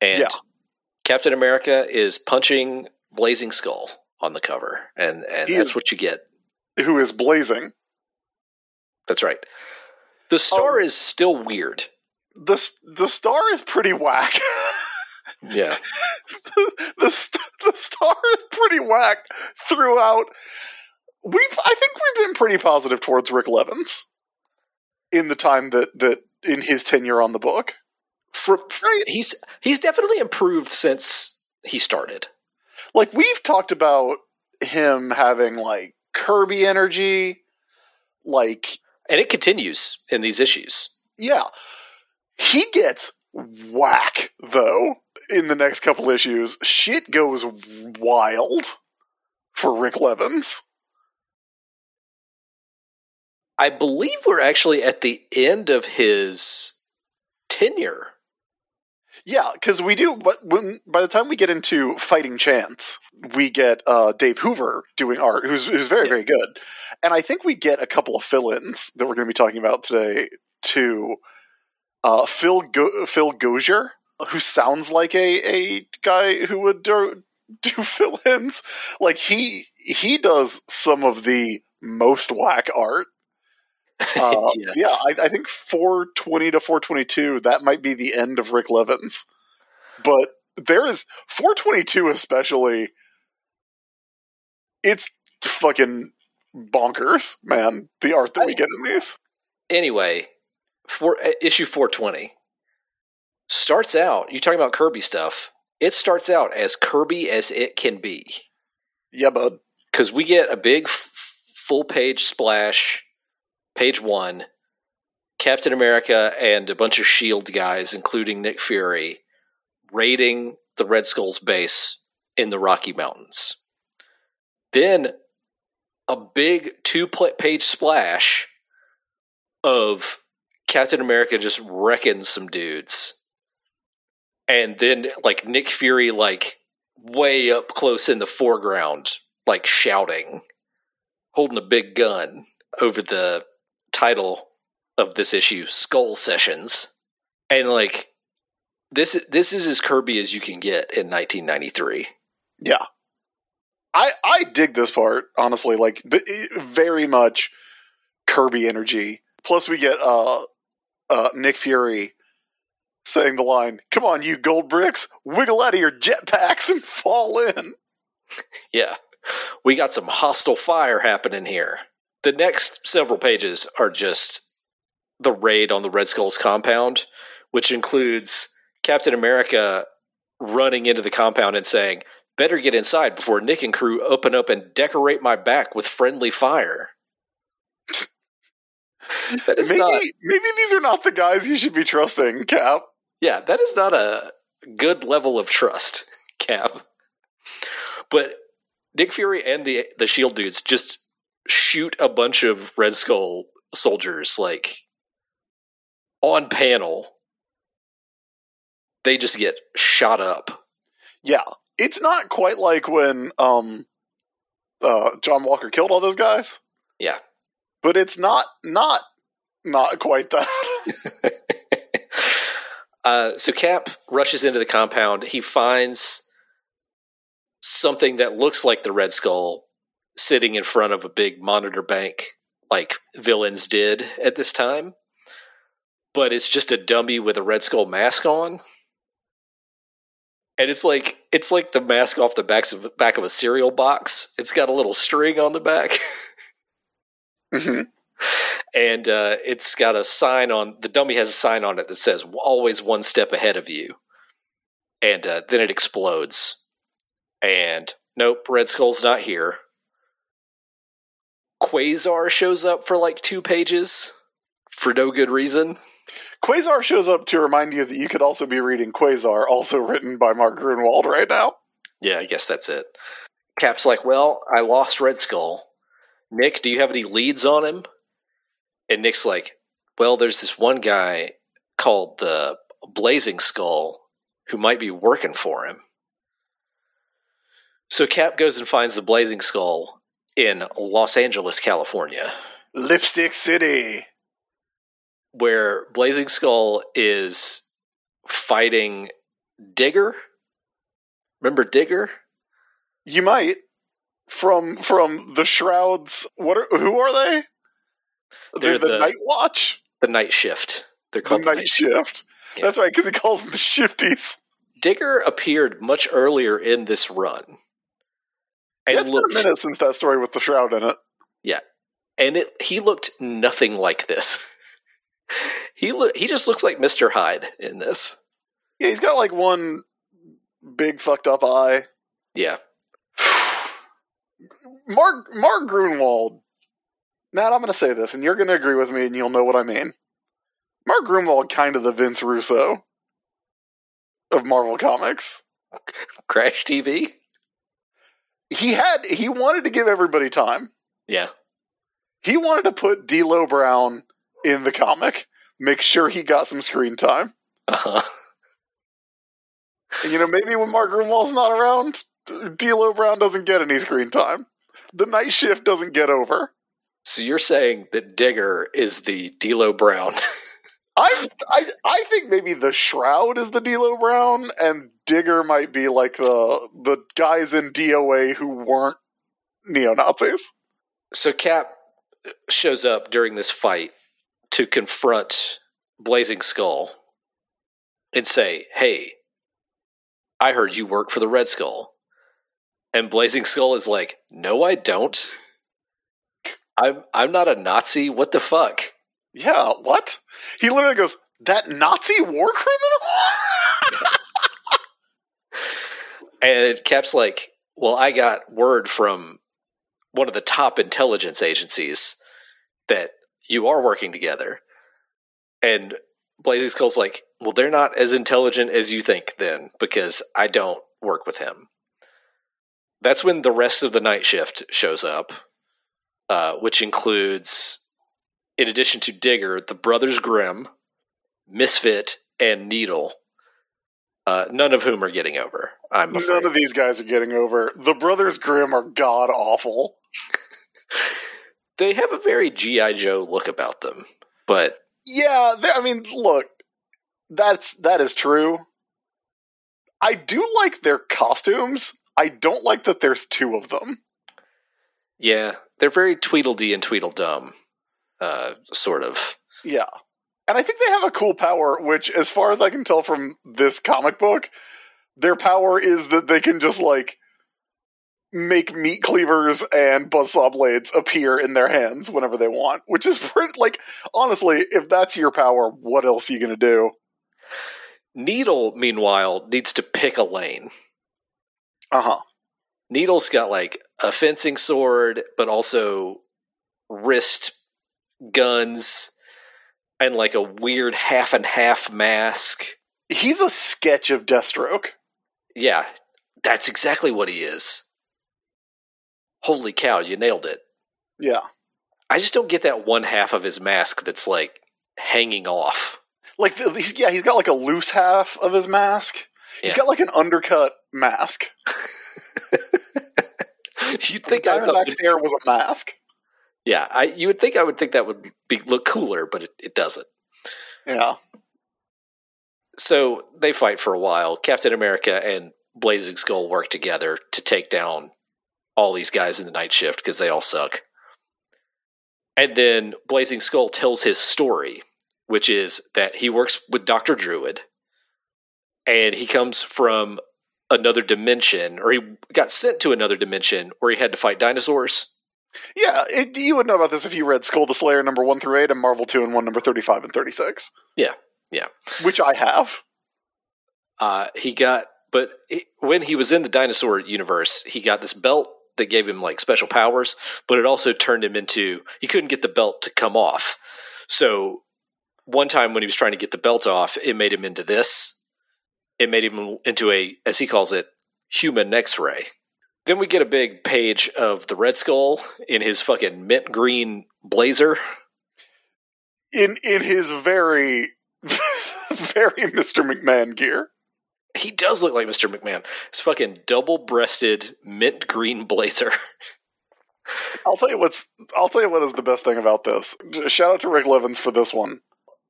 And Yeah. Captain America is punching Blazing Skull on the cover. And and He that's is- what you get. Who is blazing? That's right. The star Oh. is still weird. The the star is pretty whack. [laughs] Yeah. [laughs] the st- the star is pretty whack throughout. We've I think we've been pretty positive towards Rik Levins in the time that that in his tenure on the book. For, Right. he's he's definitely improved since he started. Like we've talked about him having like Kirby energy, like And it continues in these issues. yeah. He gets whack though in the next couple issues. Shit goes wild for Rik Levins. I believe we're actually at the end of his tenure. Yeah, because we do. But when by the time we get into Fighting Chance, we get uh, Dave Hoover doing art, who's who's very Yeah. very good, and I think we get a couple of fill-ins that we're going to be talking about today too. Uh, Phil Go- Phil Gosier, who sounds like a a guy who would do, do [laughs] fill-ins. Like he he does some of the most whack art. Uh, [laughs] Yeah. yeah, I, I think 420 to 422, that might be the end of Rik Levins. But there is 422 especially. It's fucking bonkers, man. The art that we get in these. Anyway, for uh, issue 420 starts out. You're talking about Kirby stuff. It starts out as Kirby as it can be Yeah, bud. because we get a big f- full page splash, page one. Captain America and a bunch of Shield guys, including Nick Fury, raiding the Red Skull's base in the Rocky Mountains. Then a big two page splash of Captain America just wrecking some dudes. And then like Nick Fury like way up close in the foreground like shouting holding a big gun over the title of this issue Skull Sessions. And like this this is as Kirby as you can get in 1993. Yeah. I I dig this part, honestly. Like, b- very much Kirby energy. Plus, we get uh, uh, Nick Fury saying the line, Come on, you gold bricks, wiggle out of your jetpacks and [laughs] fall in. Yeah. We got some hostile fire happening here. The next several pages are just the raid on the Red Skull's compound, which includes Captain America running into the compound and saying, Better get inside before Nick and crew open up and decorate my back with friendly fire. [laughs] that is maybe, not maybe these are not the guys you should be trusting, Cap. Yeah, that is not a good level of trust, Cap. But Nick Fury and the the Shield dudes just shoot a bunch of Red Skull soldiers like on panel. They just get shot up. Yeah. It's not quite like when um, uh, John Walker killed all those guys. Yeah. But it's not, not, not quite that. [laughs] [laughs] uh, so Cap rushes into the compound. He finds something that looks like the Red Skull sitting in front of a big monitor bank, like villains did at this time. But it's just a dummy with a Red Skull mask on. And it's like it's like the mask off the backs of, back of a cereal box. It's got a little string on the back. [laughs] Mhm. and uh, it's got a sign on the dummy has a sign on it that says always one step ahead of you and uh, then it explodes and nope red skull's not here quasar shows up for like two pages for no good reason. Quasar shows up to remind you that you could also be reading Quasar, also written by Mark Gruenwald right now. yeah i guess that's it. Cap's like well i lost red skull. Nick do you have any leads on him? And nick's like well there's this one guy called the blazing skull who might be working for him. So cap goes and finds the blazing skull in los angeles california Lipstick City. where blazing skull is fighting digger remember digger You might from from the Shrouds. What are who are they? They're the, the- Night Watch, the night shift they're called the Night Shift. Yeah. That's right, because he calls them the Shifties. Digger appeared much earlier in this run. And Yeah, it's looked been a minute since that story with the Shroud in it. Yeah, and it he looked nothing like this. [laughs] he look he just looks like Mr. Hyde in this. Yeah, he's got like one big fucked up eye. Yeah. [sighs] Mark Mark Gruenwald. Matt, I'm going to say this, and you're going to agree with me, and you'll know what I mean. Mark Gruenwald, kind of the Vince Russo of Marvel Comics. Crash TV? He had he wanted to give everybody time. Yeah. He wanted to put D'Lo Brown in the comic, make sure he got some screen time. Uh-huh. You know, maybe when Mark Gruenwald's not around, D'Lo Brown doesn't get any screen time. The night shift doesn't get over. So you're saying that Digger is the D'Lo Brown? [laughs] I, I I think maybe the Shroud is the D'Lo Brown, and Digger might be like the the guys in DOA who weren't neo Nazis. so Cap shows up during this fight to confront Blazing Skull and say, "Hey, I heard you work for the Red Skull." And Blazing Skull is like, "No, I don't. I'm I'm not a Nazi. What the fuck?" Yeah, what? He literally goes, "That Nazi war criminal." [laughs] And Cap's like, Well, I got word from one of the top intelligence agencies that you are working together. And Blazing Skull's like, Well, they're not as intelligent as you think then, because I don't work with him. That's when the rest of the night shift shows up, uh, which includes, in addition to Digger, the Brothers Grimm, Misfit, and Needle. Uh, none of whom are getting over. I'm afraid. None of these guys are getting over. The Brothers Grimm are god awful. they have a very GI Joe look about them, but Yeah, they- I mean, look, that's that is true. I do like their costumes. I don't like that there's two of them. yeah, they're very Tweedledee and Tweedledum, uh, sort of. Yeah. And I think they have a cool power, which, as far as I can tell from this comic book, their power is that they can just, like, make meat cleavers and buzzsaw blades appear in their hands whenever they want, which is [laughs] pretty, like, honestly, if that's your power, what else are you going to do? Needle, meanwhile, needs to pick a lane. Uh huh. Needle's got like a fencing sword, but also wrist guns and like a weird half and half mask. He's a sketch of Deathstroke. Yeah, that's exactly what he is. Holy cow, you nailed it. Yeah. I just don't get that one half of his mask that's like hanging off. Like, the, he's, yeah, he's got like a loose half of his mask. He's Yeah. got like an undercut mask. [laughs] You'd think I Diamondback's hair was a mask. Yeah, I you would think I would think that would be look cooler, but it, it doesn't. Yeah. So they fight for a while. Captain America and Blazing Skull work together to take down all these guys in the night shift because they all suck. And then Blazing Skull tells his story, which is that he works with Dr. Druid and he comes from another dimension, or he got sent to another dimension where he had to fight dinosaurs. Yeah, it, you would know about this if you read Skull the Slayer number 1 through 8 and Marvel 2 and 1 number 35 and 36. Yeah, yeah. Which I have. Uh, he got, but he, when he was in the dinosaur universe, he got this belt that gave him like special powers, but it also turned him into he couldn't get the belt to come off. So one time when he was trying to get the belt off, it made him into this. It made him into a, as he calls it, human X-ray. Then we get a big page of the Red Skull in his fucking mint green blazer. In in his very [laughs] very Mr. McMahon gear. He does look like Mr. McMahon. His fucking double-breasted mint green blazer. [laughs] I'll tell you what's I'll tell you what is the best thing about this. Shout out to Rik Levins for this one.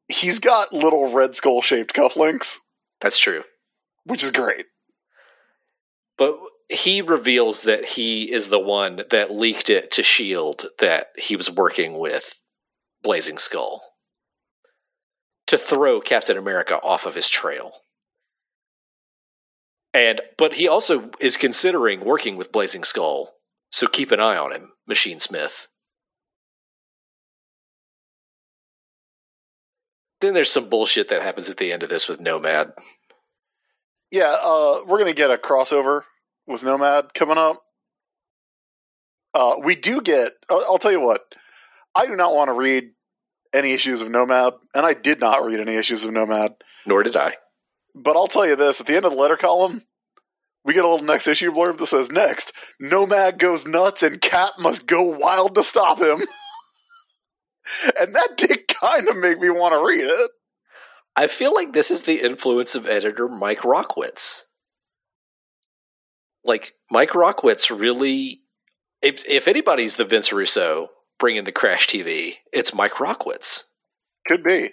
He's got little red skull shaped cufflinks, That's true. which is great. But he reveals that he is the one that leaked it to S.H.I.E.L.D. that he was working with Blazing Skull to throw Captain America off of his trail. And but he also is considering working with Blazing Skull, so keep an eye on him, Machinesmith. Then there's some bullshit that happens at the end of this with Nomad. Yeah, uh, we're gonna get a crossover with Nomad coming up. Uh, we do get. I'll, I'll tell you what. I do not want to read any issues of Nomad, and I did not read any issues of Nomad. Nor did I. But I'll tell you this: at the end of the letter column, we get a little next issue blurb that says, "Next, Nomad goes nuts, and Cap must go wild to stop him." [laughs] and that did kind of make me want to read it. I feel like this is the influence of editor Mike Rockwitz. Like Mike Rockwitz really, if if anybody's the Vince Russo bringing the Crash TV, it's Mike Rockwitz. Could be.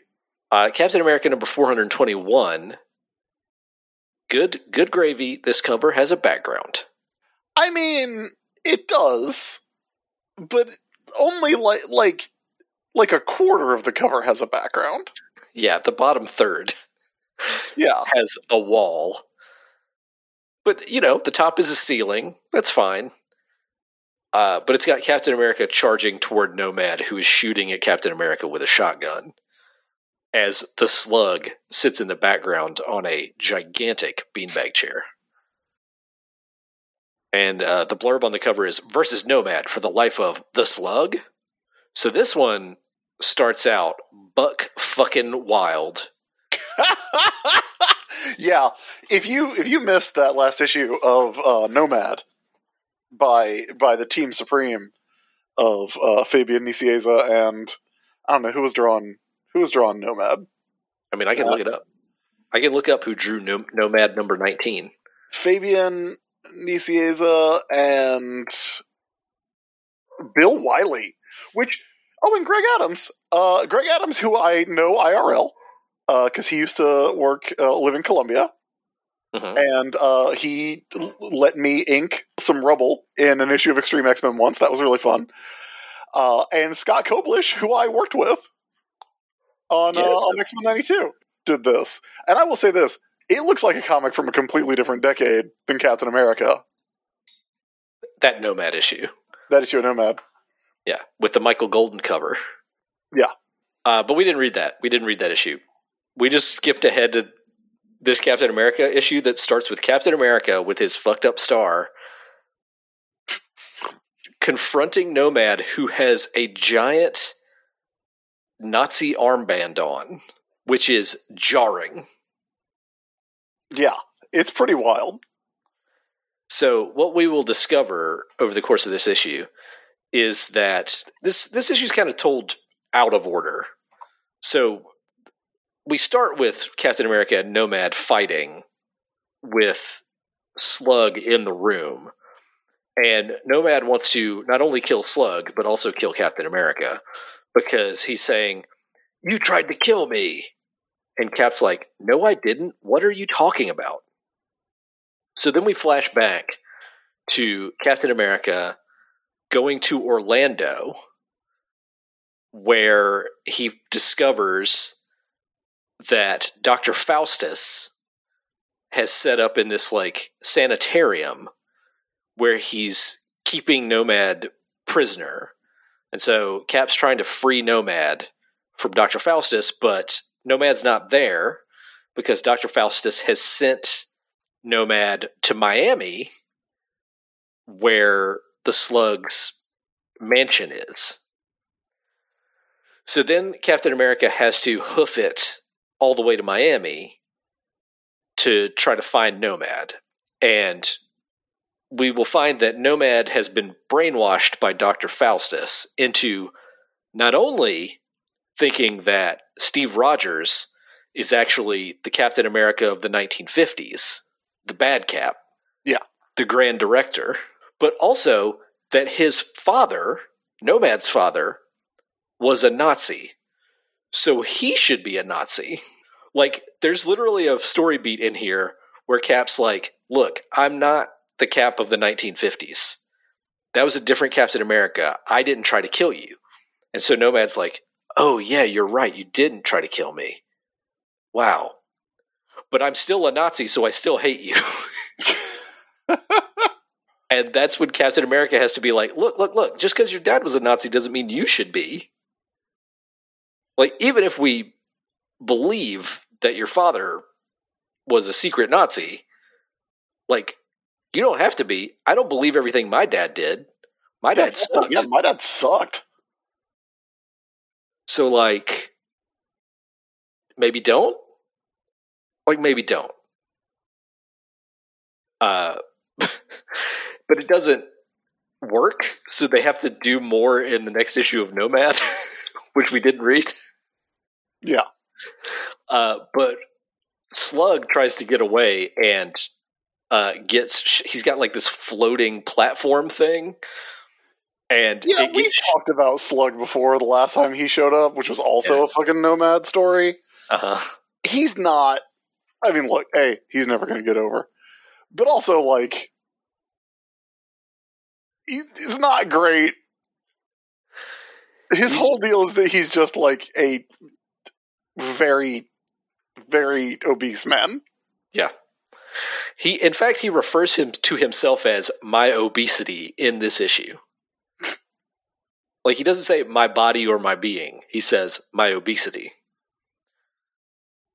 Uh, Captain America number four hundred twenty one. Good, good gravy. This cover has a background. I mean, it does, but only like like like a quarter of the cover has a background. Yeah, the bottom third Yeah, has a wall. But, you know, the top is a ceiling. That's fine. Uh, but it's got Captain America charging toward Nomad, who is shooting at Captain America with a shotgun, as the slug sits in the background on a gigantic beanbag chair. And uh, the blurb on the cover is versus Nomad for the life of the slug. So this one starts out buck fucking wild. [laughs] yeah. If you if you missed that last issue of uh, Nomad by by the Team Supreme of uh, Fabian Nicieza and I don't know who was drawn who was drawn Nomad. I mean, I can Yeah. look it up. I can look up who drew Nom- Nomad number 19. Fabian Nicieza and Bill Wiley, which oh, and Greg Adams. Uh, Greg Adams, who I know IRL because he used to work uh, live in Columbia. Mhm. and uh, he l- let me ink some rubble in an issue of Extreme X Men once. That was really fun. Uh, and Scott Koblish, who I worked with on, uh, Yes. on X Men '92, did this. And I will say this: it looks like a comic from a completely different decade than Captain America. That Nomad issue. That issue of Nomad. Yeah, with the Michael Golden cover. Yeah. Uh, but we didn't read that. We didn't read that issue. We just skipped ahead to this Captain America issue that starts with Captain America with his fucked up star confronting Nomad, who has a giant Nazi armband on, which is jarring. Yeah, it's pretty wild. So what we will discover over the course of this issue is that this this issue is kind of told out of order. So we start with Captain America and Nomad fighting with Slug in the room. And Nomad wants to not only kill Slug, but also kill Captain America because he's saying, You tried to kill me. And Cap's like, No, I didn't. What are you talking about? So then we flash back to Captain America going to Orlando, where he discovers that Dr. Faustus has set up in this like sanitarium where he's keeping Nomad prisoner. And so Cap's trying to free Nomad from Dr. Faustus, but Nomad's not there because Dr. Faustus has sent Nomad to Miami, where the Slug's mansion is. So then Captain America has to hoof it all the way to Miami to try to find Nomad. And we will find that Nomad has been brainwashed by Dr. Faustus into not only thinking that Steve Rogers is actually the Captain America of the 1950s, the bad cap. Yeah. The grand director, but also that his father, Nomad's father, was a Nazi. So he should be a Nazi. Like, there's literally a story beat in here where Cap's like, look, I'm not the Cap of the 1950s. That was a different Captain America. I didn't try to kill you. And so Nomad's like, oh, yeah, you're right. You didn't try to kill me. Wow. But I'm still a Nazi, so I still hate you. [laughs] and that's when Captain America has to be like, look, look, look, just because your dad was a Nazi doesn't mean you should be. Like, even if we believe that your father was a secret Nazi, like, you don't have to be. I don't believe everything my dad did. My dad sucked. Yeah, my dad sucked. So, like, maybe don't. Like, maybe don't. Uh, [laughs] but it doesn't work, so they have to do more in the next issue of Nomad, [laughs] which we didn't read. Yeah. Uh, but Slug tries to get away, and uh, gets he's got like this floating platform thing, and Yeah, we gets talked about Slug before the last time he showed up, which was also Yeah. a fucking nomad story. uh He's not. I mean, look, hey, he's never going to get over. But also, like, he, he's not great. His He's- whole deal is that he's just like a very, very obese man. yeah. He, in fact, he refers him to himself as my obesity in this issue. [laughs] like he doesn't say my body or my being. He says my obesity.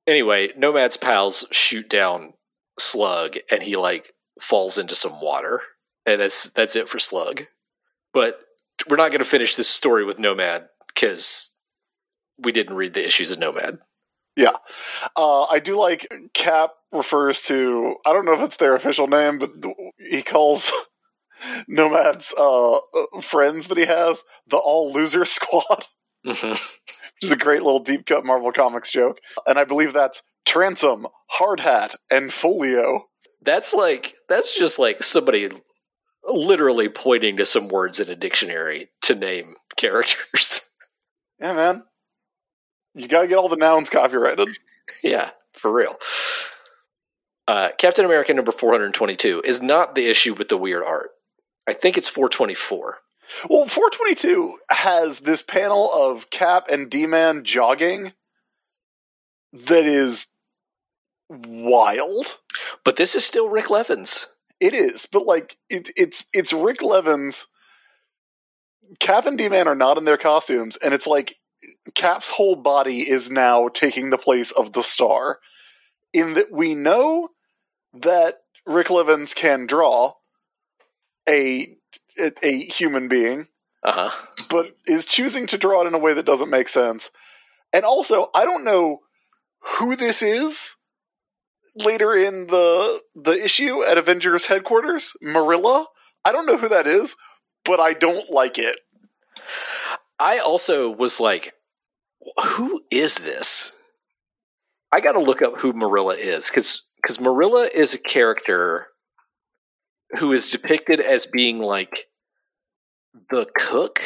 Anyway, Nomad's pals shoot down Slug, and he like falls into some water, and that's that's it for Slug. But we're not going to finish this story with Nomad because we didn't read the issues of Nomad. Yeah. Uh, I do like Cap refers to I don't know if it's their official name, but he calls [laughs] Nomad's uh, uh, friends that he has the All Loser Squad, [laughs] Mhm. which is a great little deep cut Marvel Comics joke, and I believe that's Transom, Hard Hat, and Folio. That's like that's just like somebody literally pointing to some words in a dictionary to name characters. [laughs] Yeah, man, you got to get all the nouns copyrighted. [laughs] yeah, for real. Uh, Captain America number 422 is not the issue with the weird art. I think it's 424. Well, 422 has this panel of Cap and D Man jogging that is wild. But this is still Rik Levins. It is, but like it, it's it's Rik Levins. Cap and D Man are not in their costumes, and it's like Cap's whole body is now taking the place of the star. In that we know that Rik Levins can draw a a, a human being, Uh huh. but is choosing to draw it in a way that doesn't make sense. And also, I don't know who this is later in the the issue at Avengers headquarters, Marilla. I don't know who that is, but I don't like it. I also was like, who is this? I got to look up who Marilla is because because Marilla is a character who is depicted as being like the cook.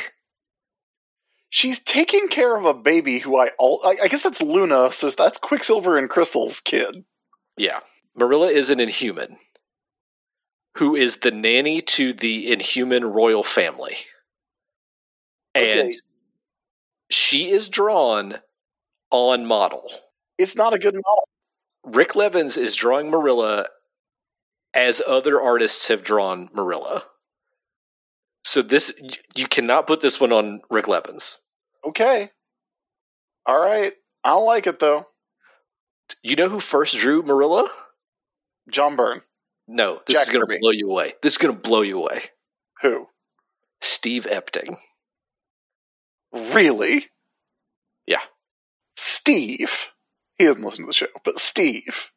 She's taking care of a baby who I all I, I guess that's Luna, so that's Quicksilver and Crystal's kid. Yeah, Marilla is an Inhuman who is the nanny to the Inhuman royal family, and Okay. She is drawn on model. It's not a good model. Rik Levins is drawing Marilla as other artists have drawn Marilla. So this you cannot put this one on Rik Levins. Okay. All right. I don't like it though. You know who first drew Marilla? John Byrne. No, this Jack is going to blow you away. This is going to blow you away. Who? Steve Epting. Really? Yeah. Steve. He doesn't listen to the show, but Steve.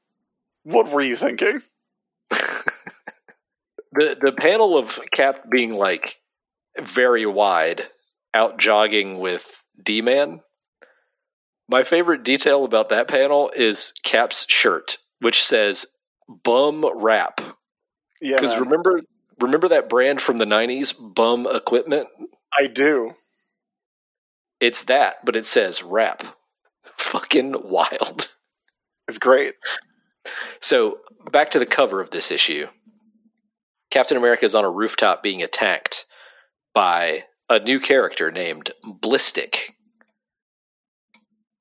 What were you thinking? [laughs] the the panel of Cap being like very wide, out jogging with D Man. My favorite detail about that panel is Cap's shirt, which says "bum wrap." Yeah, Because remember, remember that brand from the '90s, Bum Equipment. I do. It's that, but it says rap. Fucking wild. It's great. So back to the cover of this issue. Captain America is on a rooftop being attacked by a new character named Blistik.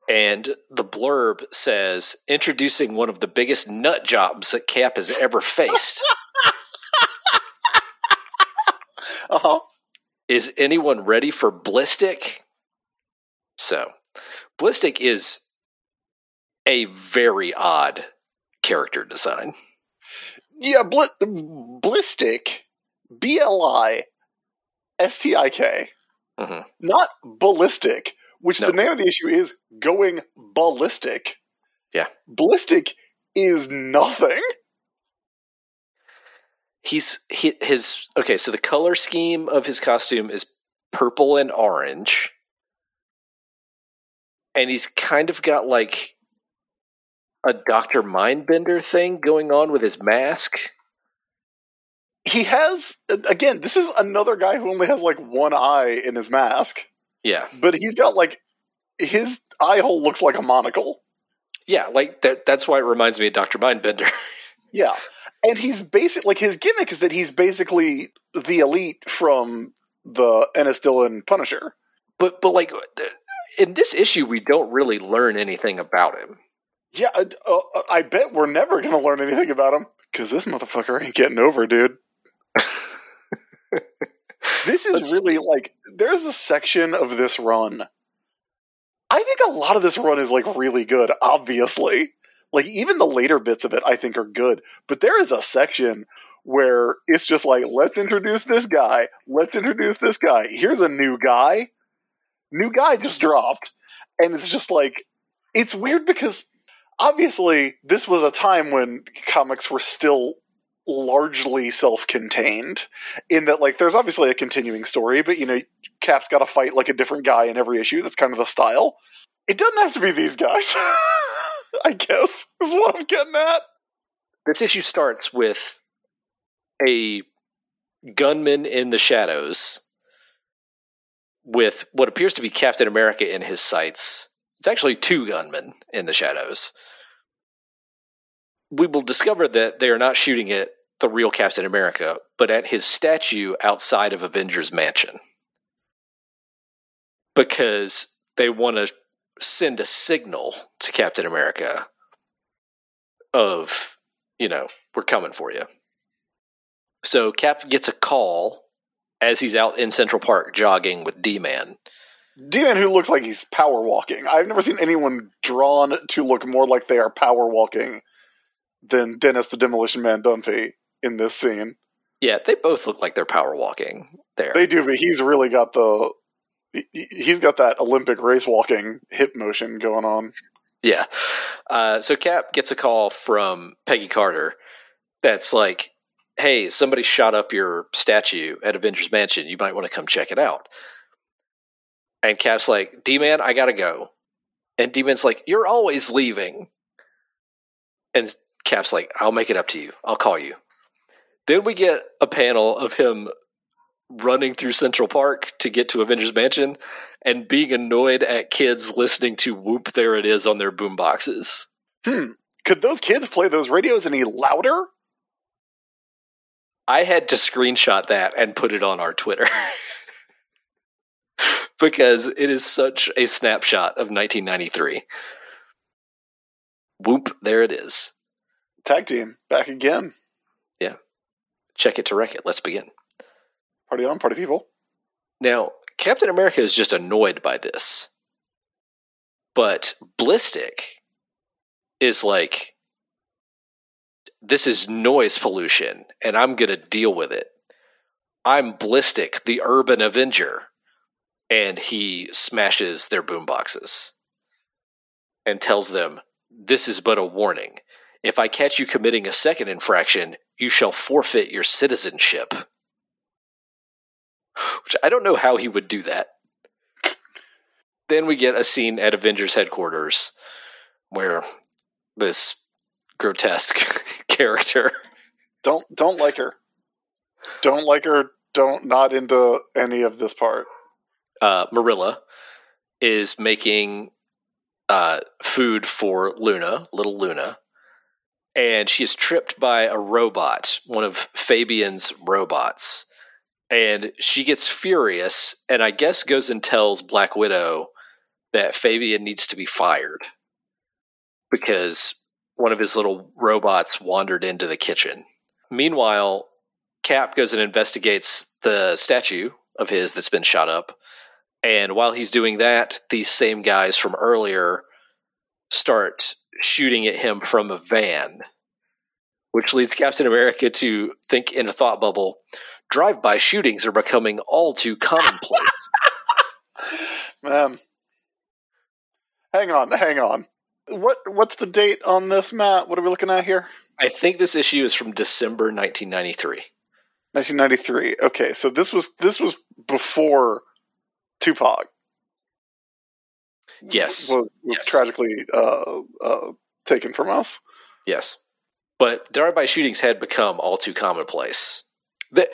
And the blurb says, introducing one of the biggest nut jobs that Cap has ever faced. [laughs] Uh huh. is anyone ready for Blistik? So, Blistik is a very odd character design. Yeah, bl- Blistik. B L I S T I K. Mhm. Not ballistic, which No. the name of the issue is going ballistic. Yeah. Ballistic is nothing. He's he, his okay. So the color scheme of his costume is purple and orange, and he's kind of got like a Doctor Mindbender thing going on with his mask. he has again. This is another guy who only has like one eye in his mask, Yeah, but he's got like his eye hole looks like a monocle. yeah, like that. That's why it reminds me of Doctor Mindbender. [laughs] Yeah, and he's basic. Like his gimmick is that he's basically the elite from the Ennis Dillon Punisher. but but like th- in this issue, we don't really learn anything about him. Yeah, uh, uh, I bet we're never going to learn anything about him because this motherfucker ain't getting over, dude. [laughs] This is Let's- really like there's a section of this run. I think a lot of this run is like really good, obviously. Like even the later bits of it I think are good, but there is a section where it's just like let's introduce this guy, let's introduce this guy. Here's a new guy. New guy just dropped. And it's just like it's weird because obviously this was a time when comics were still largely self-contained in that like there's obviously a continuing story but you know cap's got to fight like a different guy in every issue. That's kind of the style. It doesn't have to be these guys [laughs] i guess is what i'm getting at. This issue starts with a gunman in the shadows with what appears to be Captain America in his sights. It's actually two gunmen in the shadows. We will discover that they are not shooting at the real Captain America, but at his statue outside of Avengers Mansion. Because they want to send a signal to Captain America of, you know, we're coming for you. So Cap gets a call as he's out in Central Park jogging with D Man. d-man who looks like he's power walking i've never seen anyone drawn to look more like they are power walking than dennis the demolition man dunphy in this scene Yeah, they both look like they're power walking there. they do but he's really got the he- he's got that olympic race walking hip motion going on Yeah. Uh, so Cap gets a call from Peggy Carter that's like, hey, somebody shot up your statue at Avengers Mansion. You might want to come check it out. And Cap's like, D Man, I got to go. And D Man's like, you're always leaving. And Cap's like, I'll make it up to you. I'll call you. Then we get a panel of him running through Central Park to get to Avengers Mansion and being annoyed at kids listening to Whoop There It Is on their boomboxes. Hmm. Could those kids play those radios any louder? I had to screenshot that and put it on our Twitter. [laughs] because it is such a snapshot of 1993. Whoop, there it is. Tag team back again. Yeah. Check it to wreck it. Let's begin. Party on, party people. Now, Captain America is just annoyed by this. But Blistik is like, this is noise pollution, and I'm going to deal with it. I'm Blistik, the urban avenger. And he smashes their boomboxes and tells them, This is but a warning. If I catch you committing a second infraction, you shall forfeit your citizenship [sighs] which I don't know how he would do that. Then we get a scene at Avengers headquarters where this grotesque [laughs] character, Don't don't like her. Don't like her. Don't not into any of this part. uh, Marilla, is making uh, food for Luna, little Luna, and she is tripped by a robot, one of Fabian's robots. And she gets furious and I guess goes and tells Black Widow that Fabian needs to be fired because one of his little robots wandered into the kitchen. Meanwhile, Cap goes and investigates the statue of his that's been shot up. And while he's doing that, these same guys from earlier start shooting at him from a van, which leads Captain America to think in a thought bubble drive by shootings are becoming all too commonplace. [laughs] Man. Hang on, hang on. What what's the date on this, Matt? What are we looking at here? I think this issue is from December 1993. 1993. Okay, so this was this was before Tupac Yes. was, was Yes. tragically uh, uh, taken from us. Yes. But drive by shootings had become all too commonplace that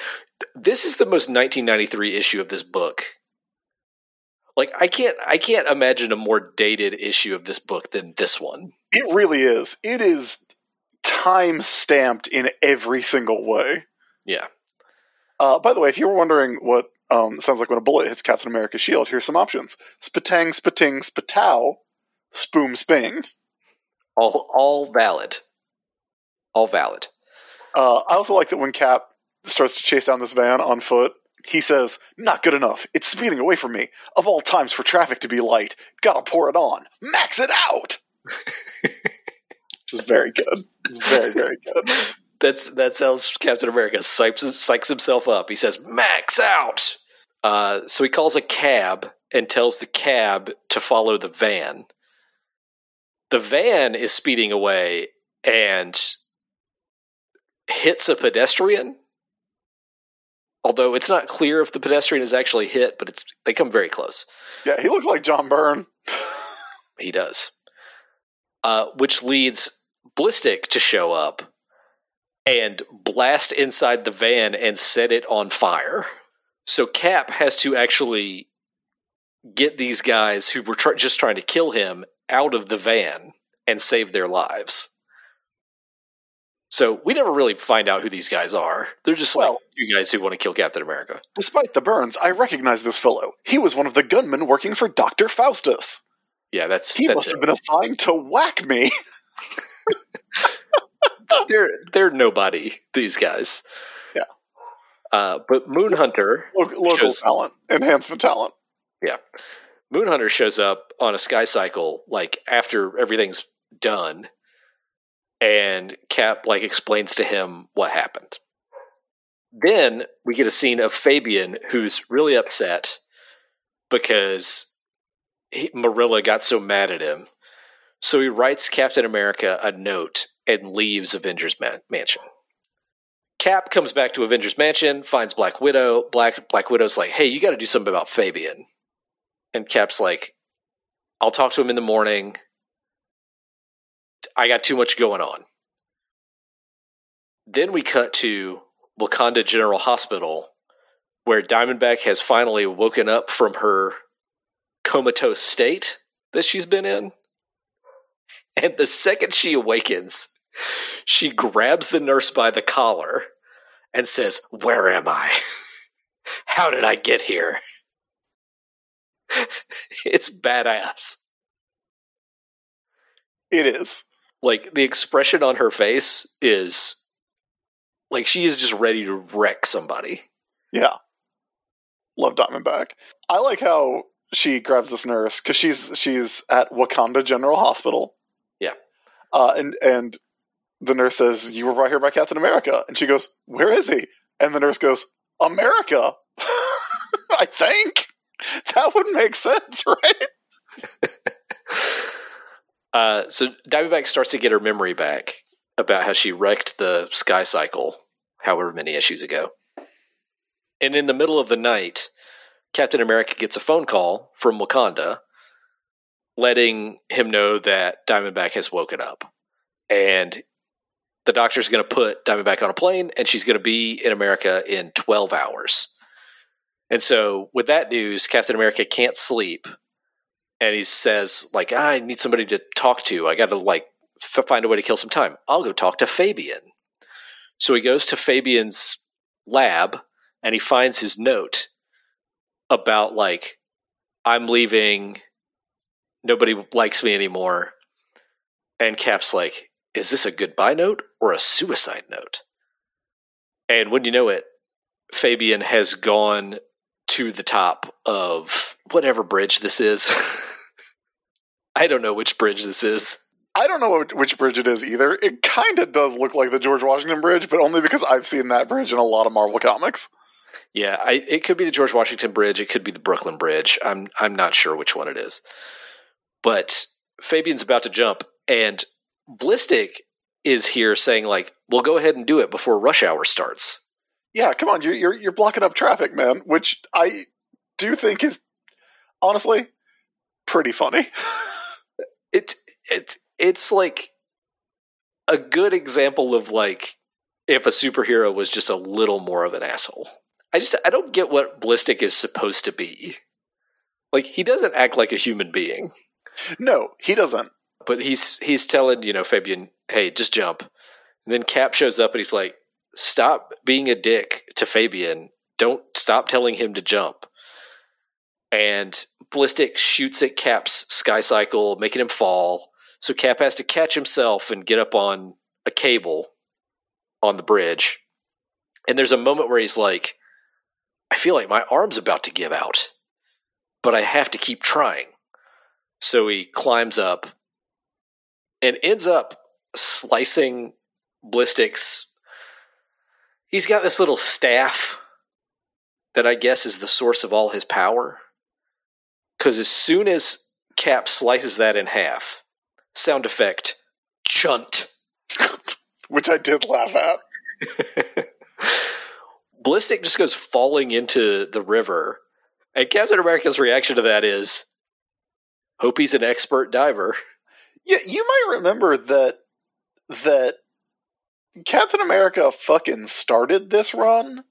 this is the most 1993 issue of this book. Like I can't I can't imagine a more dated issue of this book than this one. It really is. It is time stamped in every single way. Yeah. Uh, by the way, if you were wondering what um, sounds like when a bullet hits Captain America's shield, here's some options: spatang, spating, spatow, spoom, sping. All all valid. All valid. Uh, I also like that when Cap starts to chase down this van on foot, he says, "Not good enough. It's speeding away from me. Of all times for traffic to be light, gotta pour it on. Max it out." Which is very good. It's very very good. That's that's how Captain America psychs, psychs himself up. He says, "Max out." Uh, so he calls a cab and tells the cab to follow the van. The van is speeding away and hits a pedestrian. Although it's not clear if the pedestrian is actually hit, but it's they come very close. Yeah, he looks like John Byrne. He does. Uh, which leads Blistik to show up and blast inside the van and set it on fire. So Cap has to actually get these guys who were tr- just trying to kill him out of the van and save their lives. So we never really find out who these guys are. They're just Well- like two guys who want to kill Captain America. Despite the burns, I recognize this fellow. He was one of the gunmen working for Doctor Faustus. Yeah, that's He that's must it. have been assigned to whack me. [laughs] they're they're nobody. These guys. Yeah. Uh, but Moonhunter Lo- local Shows- talent, enhancement talent. Yeah, Moonhunter shows up on a sky cycle like after everything's done, and Cap like explains to him what happened. Then we get a scene of Fabian who's really upset because he, Marilla got so mad at him. So he writes Captain America a note and leaves Avengers Man- Mansion. Cap comes back to Avengers Mansion, finds Black Widow. Black Black Widow's like, "Hey, you got to do something about Fabian." And Cap's like, I'll talk to him in the morning. I got too much going on. Then we cut to Wakanda General Hospital, where Diamondback has finally woken up from her comatose state that she's been in. And the second she awakens, she grabs the nurse by the collar and says, Where am I? [laughs] How did I get here? [laughs] it's badass. It is. Like the expression on her face is like she is just ready to wreck somebody. Yeah. Love Diamondback. I like how she grabs this nurse because she's she's at Wakanda General Hospital. Yeah. Uh, and and the nurse says, "You were brought here by Captain America," and she goes, "Where is he?" And the nurse goes, "America." [laughs] I think that would make sense, [laughs] right? [laughs] Uh, so Diamondback starts to get her memory back about how she wrecked the Sky Cycle, however many issues ago. And in the middle of the night, Captain America gets a phone call from Wakanda, letting him know that Diamondback has woken up, and the doctor's going to put Diamondback on a plane, and she's going to be in America in twelve hours. And so, with that news, Captain America can't sleep and he says like "Ah, i need somebody to talk to. I gotta like f- find a way to kill some time. I'll go talk to fabian. So he goes to fabian's lab and he finds his note about like i'm leaving. Nobody likes me anymore. And cap's like is this a goodbye note or a suicide note? And when you know it fabian has gone to the top of whatever bridge this is. [laughs] I don't know which bridge this is. I don't know which bridge it is either. It kind of does look like the George Washington Bridge, but only because I've seen that bridge in a lot of Marvel comics. Yeah, I, it could be the George Washington Bridge. It could be the Brooklyn Bridge. I'm I'm not sure which one it is. But Fabian's about to jump, and Blistik is here saying like, "Well, go ahead and do it before rush hour starts." Yeah, come on, you're you're, you're blocking up traffic, man. Which I do think is honestly pretty funny. [laughs] It it it's like a good example of like if a superhero was just a little more of an asshole. I just I don't get what Ballistic is supposed to be. Like he doesn't act like a human being. No, he doesn't. But he's he's telling, you know, Fabian, hey, just jump. And then Cap shows up and he's like, Stop being a dick to Fabian. Don't stop telling him to jump. And Ballistic shoots at Cap's sky cycle, making him fall. So Cap has to catch himself and get up on a cable on the bridge. And there's a moment where he's like, I feel like my arm's about to give out, but I have to keep trying. So he climbs up and ends up slicing Ballistic's. He's got this little staff that I guess is the source of all his power. Because as soon as Cap slices that in half, sound effect, chunt. [laughs] Which I did laugh at. [laughs] Ballistic just goes falling into the river. And Captain America's reaction to that is, hope he's an expert diver. Yeah, you might remember that that Captain America fucking started this run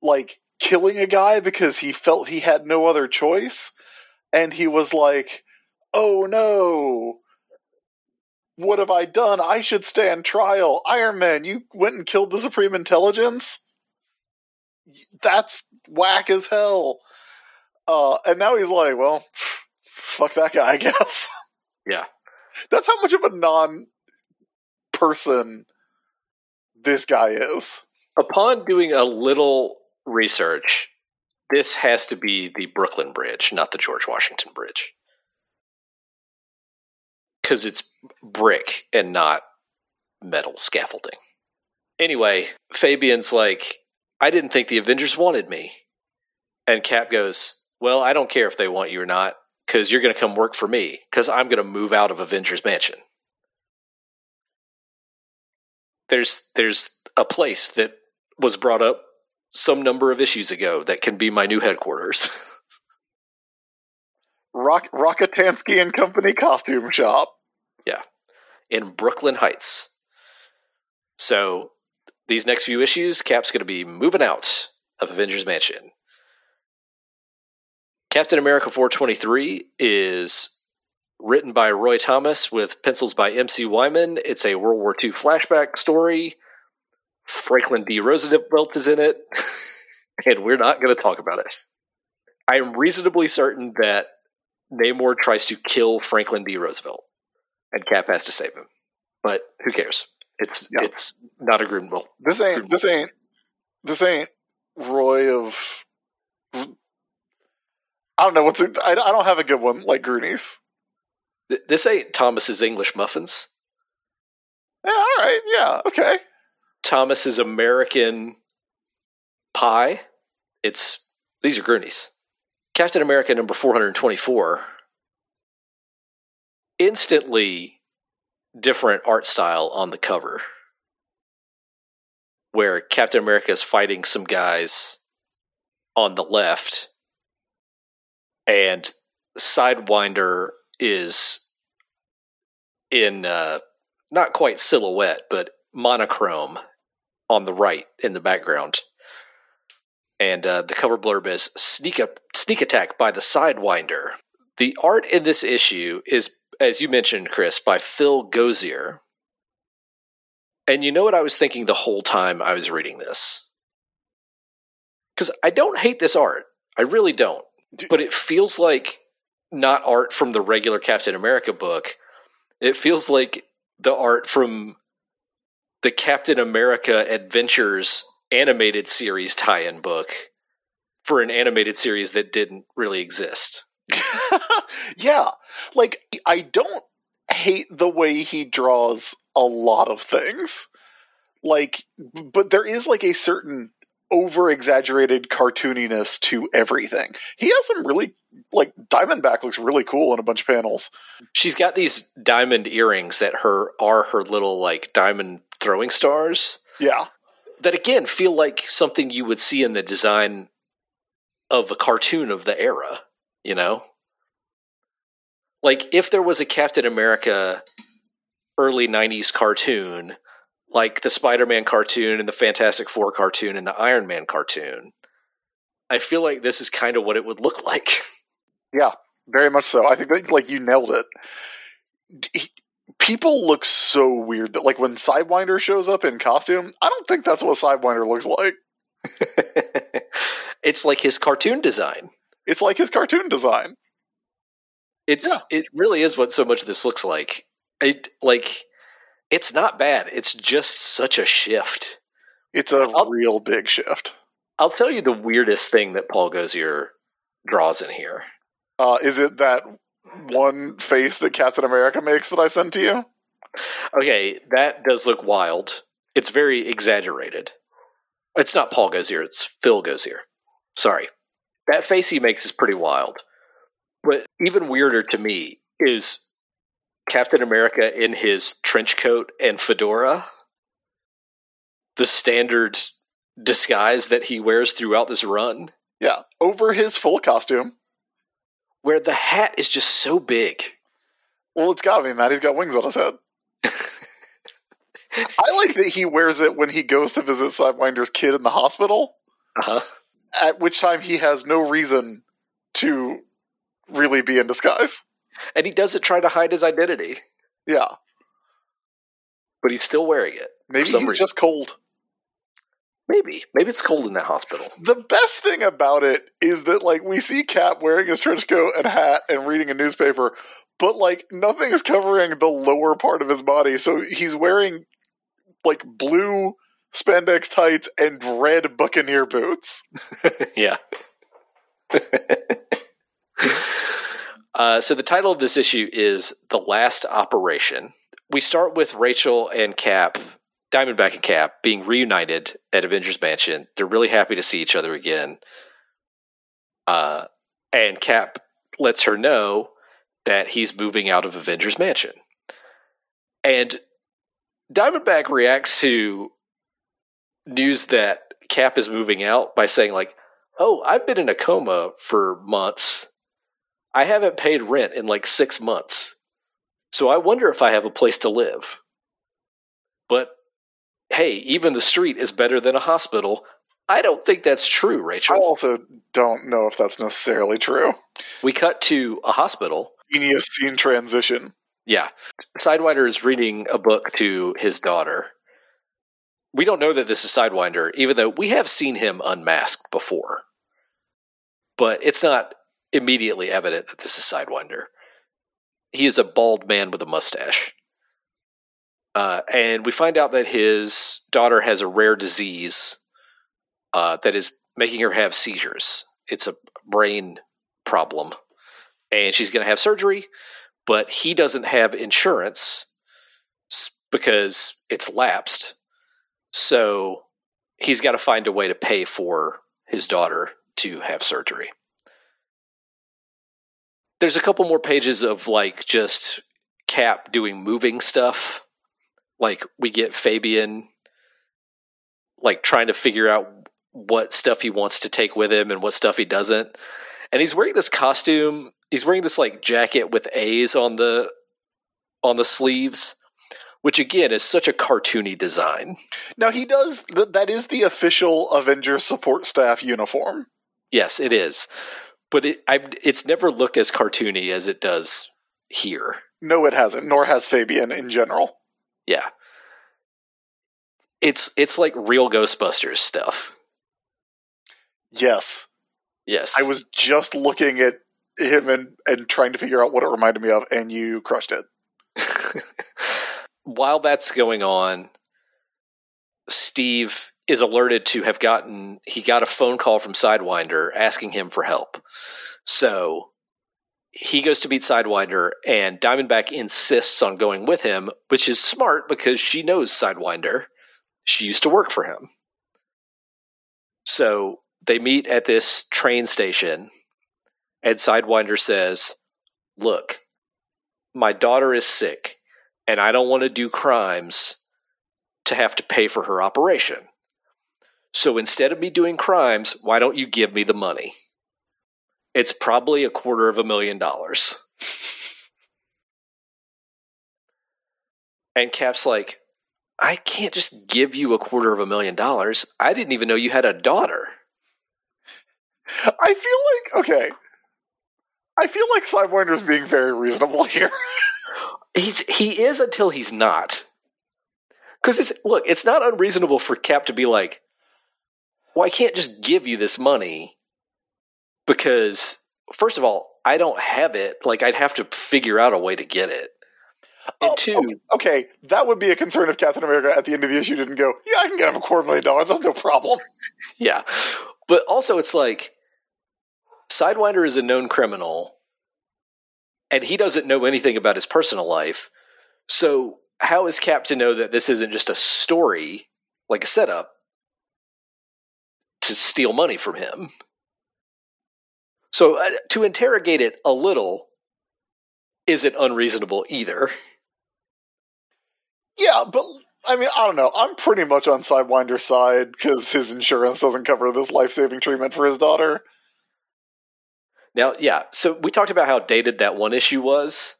like killing a guy because he felt he had no other choice and he was like, "Oh no. What have I done? I should stand trial. Iron Man, you went and killed the Supreme Intelligence?" That's whack as hell. Uh, and now he's like, well, fuck that guy, I guess. Yeah. That's how much of a non person this guy is. Upon doing a little research, this has to be the Brooklyn Bridge, not the George Washington Bridge. Because it's brick and not metal scaffolding. Anyway, Fabian's like, I didn't think the Avengers wanted me. And Cap goes, Well, I don't care if they want you or not, because you're going to come work for me, because I'm going to move out of Avengers Mansion. There's there's a place that was brought up some number of issues ago that can be my new headquarters. [laughs] Rock Rockatansky and Company costume shop. yeah. In Brooklyn Heights. So these next few issues, Cap's going to be moving out of Avengers Mansion. Captain America 423 is written by Roy Thomas with pencils by MC Wyman. It's a World War II flashback story. Franklin D. Roosevelt is in it, [laughs] and we're not going to talk about it. I am reasonably certain that Namor tries to kill Franklin D. Roosevelt, and Cap has to save him. But who cares? It's Yeah. it's not a Gruenwald. This ain't this ain't this ain't Roy of I don't know what's I, I don't have a good one like Groonies. Th- This ain't Thomas's English muffins. Yeah, all right, yeah, okay. Thomas's American pie. It's these are Groonies. Captain America number 424. Instantly different art style on the cover. Where Captain America is fighting some guys on the left and Sidewinder is in uh, not quite silhouette, but monochrome on the right in the background. And uh, the cover blurb is sneak up, sneak attack by the Sidewinder. The art in this issue is, as you mentioned, Chris, by Phil Gosier. And you know what I was thinking the whole time I was reading this? Because I don't hate this art. I really don't. But it feels like not art from the regular Captain America book. It feels like the art from the Captain America Adventures animated series tie in book for an animated series that didn't really exist. [laughs] yeah, like I don't hate the way he draws a lot of things. Like, but there is like a certain over exaggerated cartooniness to everything. He has some really like Diamondback looks really cool in a bunch of panels. She's got these diamond earrings that her are her little like diamond throwing stars Yeah, that again feel like something you would see in the design of a cartoon of the era, you know? Like if there was a Captain America early 90s cartoon like the Spider Man cartoon and the Fantastic Four cartoon and the Iron Man cartoon. I feel like this is kind of what it would look [laughs] like. Yeah, very much so. I think that like you nailed it. D- People look so weird that like when Sidewinder shows up in costume, I don't think that's what Sidewinder looks like. [laughs] it's like his cartoon design. It's like his cartoon design. It's it really is what so much of this looks like. It like it's not bad. It's just such a shift. It's a I'll- real big shift. I'll tell you the weirdest thing that Paul Gosier draws in here. Uh, is it that one face that Captain America makes that I sent to you? Okay, that does look wild. It's very exaggerated. It's not Paul Gosier, it's Phil Gosier. Sorry. That face he makes is pretty wild. But even weirder to me is Captain America in his trench coat and fedora. The standard disguise that he wears throughout this run, Yeah, over his full costume. where the hat is just so big. Well, it's gotta be Matt. He's got wings on his head. [laughs] I like that he wears it when he goes to visit Sidewinder's kid in the hospital, Uh-huh. at which time he has no reason to really be in disguise. And he doesn't try to hide his identity, Yeah, but he's still wearing it. maybe some he's reason. just cold. Maybe. Maybe it's cold in that hospital. The best thing about it is that like we see Cap wearing his trench coat and hat and reading a newspaper, but like nothing is covering the lower part of his body. So he's wearing like blue spandex tights and red buccaneer boots. [laughs] yeah. [laughs] uh, so the title of this issue is The Last Operation. We start with Rachel and Cap, Diamondback and Cap, being reunited at Avengers Mansion. They're really happy to see each other again. Uh, and Cap lets her know that he's moving out of Avengers Mansion. And Diamondback reacts to news that Cap is moving out by saying, like, oh, I've been in a coma for months. I haven't paid rent in like six months. So I wonder if I have a place to live. But hey, even the street is better than a hospital. I don't think that's true, Rachel. I also don't know if that's necessarily true. We cut to a hospital. Genius scene transition. Yeah. Sidewinder is reading a book to his daughter. We don't know that this is Sidewinder, even though we have seen him unmasked before. But it's not immediately evident that this is Sidewinder. He is a bald man with a mustache. Uh, and we find out that his daughter has a rare disease uh, that is making her have seizures. It's a brain problem. And she's going to have surgery but he doesn't have insurance because it's lapsed. So he's got to find a way to pay for his daughter to have surgery. There's a couple more pages of like just Cap doing moving stuff. Like we get Fabian like trying to figure out what stuff he wants to take with him and what stuff he doesn't. And he's wearing this costume he's wearing this like jacket with A's on the on the sleeves, which again is such a cartoony design. Now he does th- that is the official Avengers support staff uniform. Yes, it is, but it I, it's never looked as cartoony as it does here. No, it hasn't, nor has Fabian in general. Yeah, it's it's like real Ghostbusters stuff. Yes. Yes, I was just looking at him and, and trying to figure out what it reminded me of, and you crushed it. [laughs] While that's going on, Steve is alerted to have gotten he got a phone call from Sidewinder asking him for help. So he goes to meet Sidewinder and Diamondback insists on going with him, which is smart because she knows Sidewinder. She used to work for him. So they meet at this train station and Sidewinder says, Look, my daughter is sick, and I don't want to do crimes to have to pay for her operation. So instead of me doing crimes, why don't you give me the money? It's probably a quarter of a million dollars. [laughs] And Cap's like, I can't just give you a quarter of a million dollars. I didn't even know you had a daughter. I feel like okay. I feel like Sidewinder's being very reasonable here. [laughs] He's he is until he's not. Because it's look, it's not unreasonable for Cap to be like, "Well, I can't just give you this money because, first of all, I don't have it. Like, I'd have to figure out a way to get it." And Oh, two, okay, okay, that would be a concern if Captain America at the end of the issue didn't go, "Yeah, I can get him a quarter million dollars. That's no problem." [laughs] yeah, but also it's like Sidewinder is a known criminal, and he doesn't know anything about his personal life. So, how is Cap to know that this isn't just a story, like a setup, to steal money from him? So, uh, to interrogate it a little isn't unreasonable either. Yeah, but I mean, I don't know. I'm pretty much on Sidewinder's side because his insurance doesn't cover this life saving treatment for his daughter. Now, yeah, so we talked about how dated that one issue was.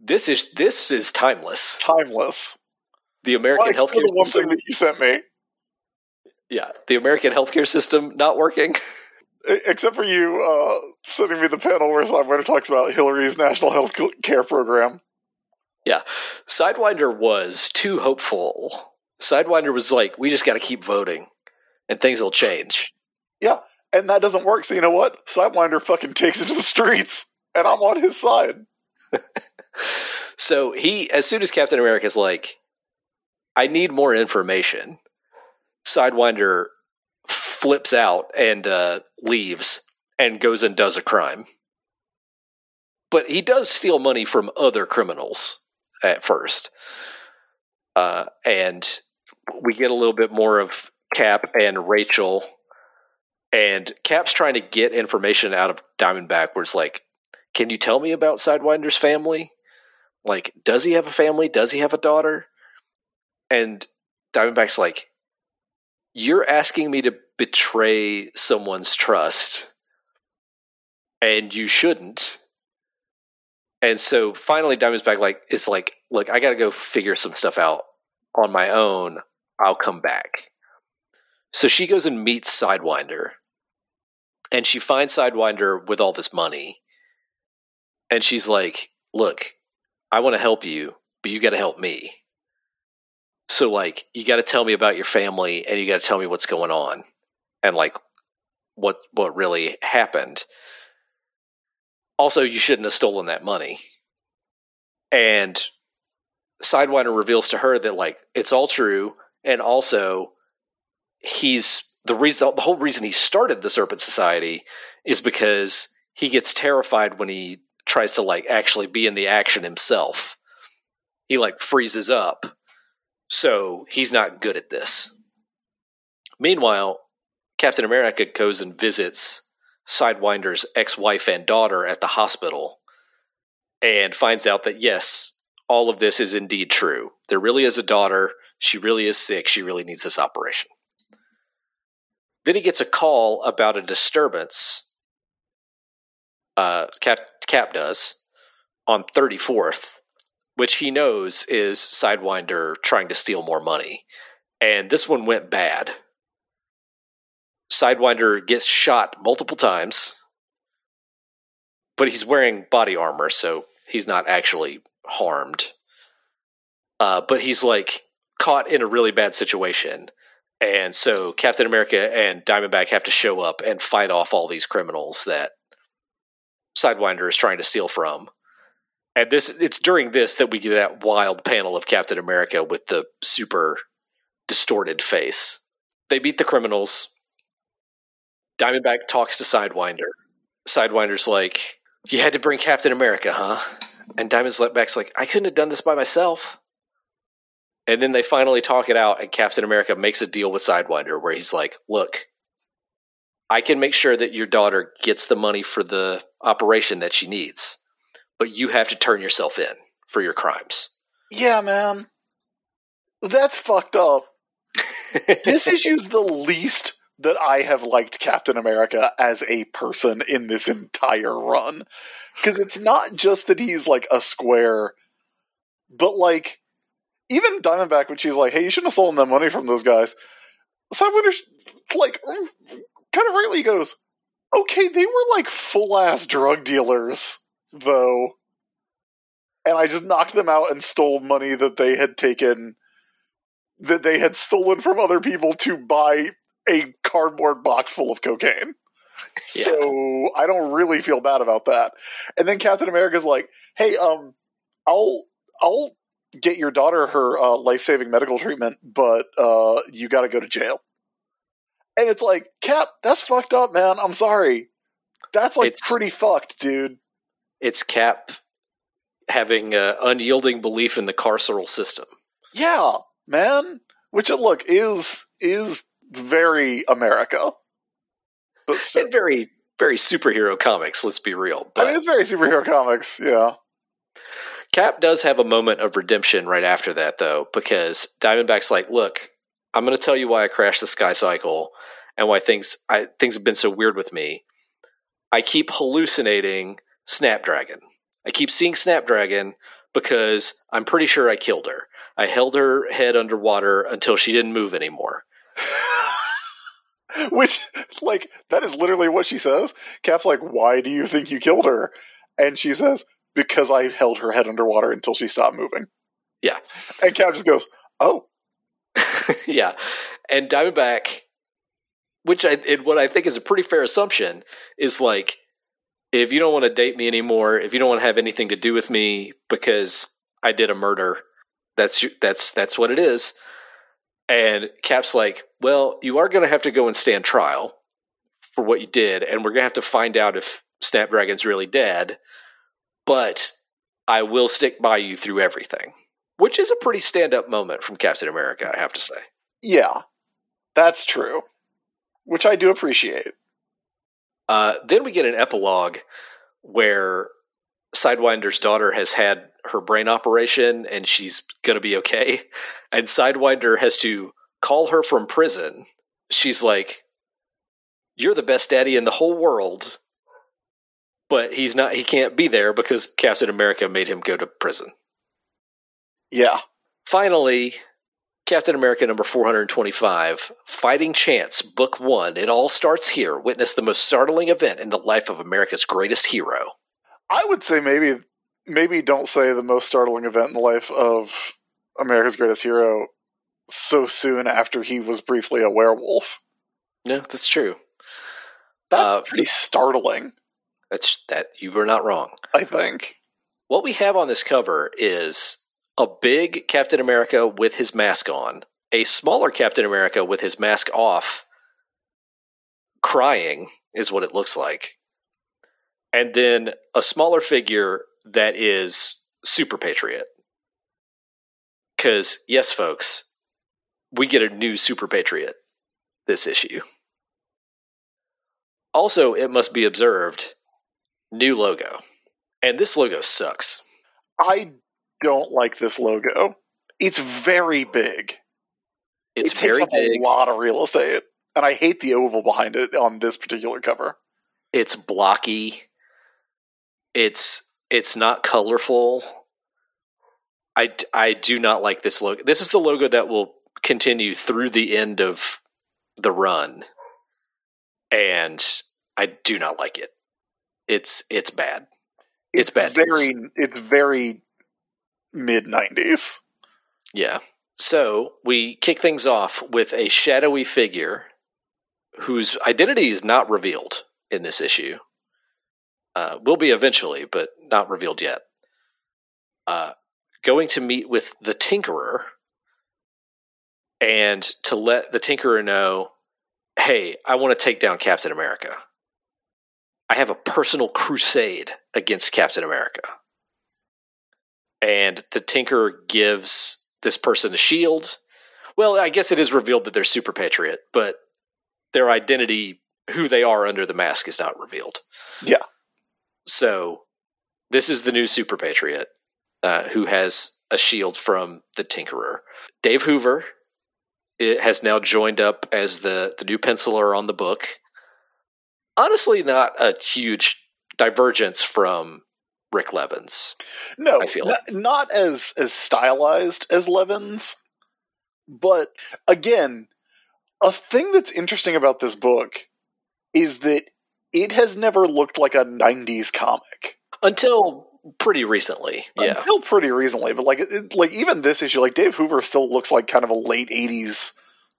This is this is timeless. Timeless. The American Well, healthcare the one system, thing that you sent me. Yeah, the American healthcare system not working. [laughs] Except for you uh, sending me the panel where Sidewinder talks about Hillary's national health care program. Yeah. Sidewinder was too hopeful. Sidewinder was like, "We just got to keep voting, and things will change." Yeah, and that doesn't work. So you know what? Sidewinder fucking takes it to the [laughs] streets, and I'm on his side. [laughs] So he, as soon as Captain America's like, "I need more information," Sidewinder flips out and uh, leaves and goes and does a crime. But he does steal money from other criminals at first, uh, and we get a little bit more of Cap and Rachel. And Cap's trying to get information out of Diamondback, where it's like, "Can you tell me about Sidewinder's family?" like does he have a family does he have a daughter and diamondback's like you're asking me to betray someone's trust and you shouldn't. And so finally diamondback like is like look i gotta go figure some stuff out on my own. I'll come back. So she goes and meets sidewinder and she finds sidewinder with all this money and she's like look I want to help you, but you got to help me. So, like, you got to tell me about your family, and you got to tell me what's going on, and like, what what really happened. Also, you shouldn't have stolen that money. And Sidewinder reveals to her that like it's all true, and also he's the reason the whole reason he started the Serpent Society is because he gets terrified when he tries to like actually be in the action himself. He like freezes up. So he's not good at this. Meanwhile, Captain America goes and visits Sidewinder's ex wife and daughter at the hospital and finds out that yes, all of this is indeed true. There really is a daughter. She really is sick. She really needs this operation. Then he gets a call about a disturbance uh, Cap, Cap does on 34th, which he knows is Sidewinder trying to steal more money. And this one went bad. Sidewinder gets shot multiple times, but he's wearing body armor, so he's not actually harmed. Uh, but he's like caught in a really bad situation. And so Captain America and Diamondback have to show up and fight off all these criminals that Sidewinder is trying to steal from. And this it's during this that we get that wild panel of Captain America with the super distorted face. They beat the criminals. Diamondback talks to Sidewinder. Sidewinder's like, You had to bring Captain America, huh? And Diamondback's like, I couldn't have done this by myself. And then they finally talk it out, and Captain America makes a deal with Sidewinder where he's like, Look, I can make sure that your daughter gets the money for the operation that she needs, but you have to turn yourself in for your crimes. Yeah, man. That's fucked up. [laughs] This issue's the least that I have liked Captain America as a person in this entire run. Because it's not just that he's like a square, but like even Diamondback, when she's like, "Hey, you shouldn't have stolen that money from those guys," Sidewinder, like, kind of rightly goes, "Okay, they were like full ass drug dealers, though." And I just knocked them out and stole money that they had taken, that they had stolen from other people to buy a cardboard box full of cocaine. [laughs] Yeah. So I don't really feel bad about that. And then Captain America's like, "Hey, um, I'll I'll get your daughter her uh, life saving medical treatment, but uh, you got to go to jail." And it's like, Cap, that's fucked up, man. I'm sorry. That's like It's- pretty fucked, dude. It's Cap having uh, unyielding belief in the carceral system. Yeah, man. Which look is is very America, but still, very, very superhero comics, let's be real. But I mean, it's very superhero comics. Yeah, Cap does have a moment of redemption right after that, though, because Diamondback's like, "Look, I'm going to tell you why I crashed the Sky Cycle and why things I, things have been so weird with me. I keep hallucinating Snapdragon. I keep seeing Snapdragon because I'm pretty sure I killed her. I held her head underwater until she didn't move anymore. [laughs] which like that is literally what she says. Cap's like, "Why do you think you killed her?" And she says, "Because I held her head underwater until she stopped moving." Yeah. and Cap just goes, "Oh." [laughs] yeah, and Diamondback, which I and what I think is a pretty fair assumption, is like, if you don't want to date me anymore, if you don't want to have anything to do with me because I did a murder, that's that's that's what it is. And Cap's like, well, you are going to have to go and stand trial for what you did, and we're going to have to find out if Snapdragon's really dead. But I will stick by you through everything, which is a pretty stand-up moment from Captain America, I have to say. Yeah, that's true. Which I do appreciate. Uh, then we get an epilogue where Sidewinder's daughter has had her brain operation and she's going to be okay. And Sidewinder has to call her from prison. She's like, You're the best daddy in the whole world. But he's not, he can't be there because Captain America made him go to prison. Yeah. Finally, Captain America number 425, Fighting Chance, Book One. It all starts here. Witness the most startling event in the life of America's greatest hero. I would say maybe maybe don't say the most startling event in the life of America's greatest hero so soon after he was briefly a werewolf. Yeah, that's true. That's Uh, pretty startling, That's that you were not wrong. I think. What we have on this cover is a big Captain America with his mask on, a smaller Captain America with his mask off, crying is what it looks like. And then a smaller figure that is Super Patriot. Because, yes, folks, we get a new Super Patriot this issue. Also, it must be observed new logo. And this logo sucks. I don't like this logo. It's very big. It's it takes very up big. a lot of real estate, and I hate the oval behind it on this particular cover. It's blocky. It's it's not colorful. I I do not like this logo. This is the logo that will continue through the end of the run, and I do not like it. It's it's bad. It's bad news. Very, it's very mid '90s. Yeah. So we kick things off with a shadowy figure whose identity is not revealed in this issue. Uh, will be eventually, but not revealed yet. Uh, going to meet with the Tinkerer and to let the Tinkerer know hey, I want to take down Captain America. I have a personal crusade against Captain America. And the Tinkerer gives this person a shield. Well, I guess it is revealed that they're Super Patriot, but their identity, who they are under the mask, is not revealed. Yeah. So this is the new Super Patriot uh, who has a shield from the Tinkerer. Dave Hoover it has now joined up as the, the new penciler on the book. Honestly, not a huge divergence from Rik Levins. No, I feel not, not as as stylized as Levins, but again, a thing that's interesting about this book is that it has never looked like a '90s comic Until pretty recently. Yeah. until pretty recently. But like, it, like even this issue, like Dave Hoover still looks like kind of a late '80s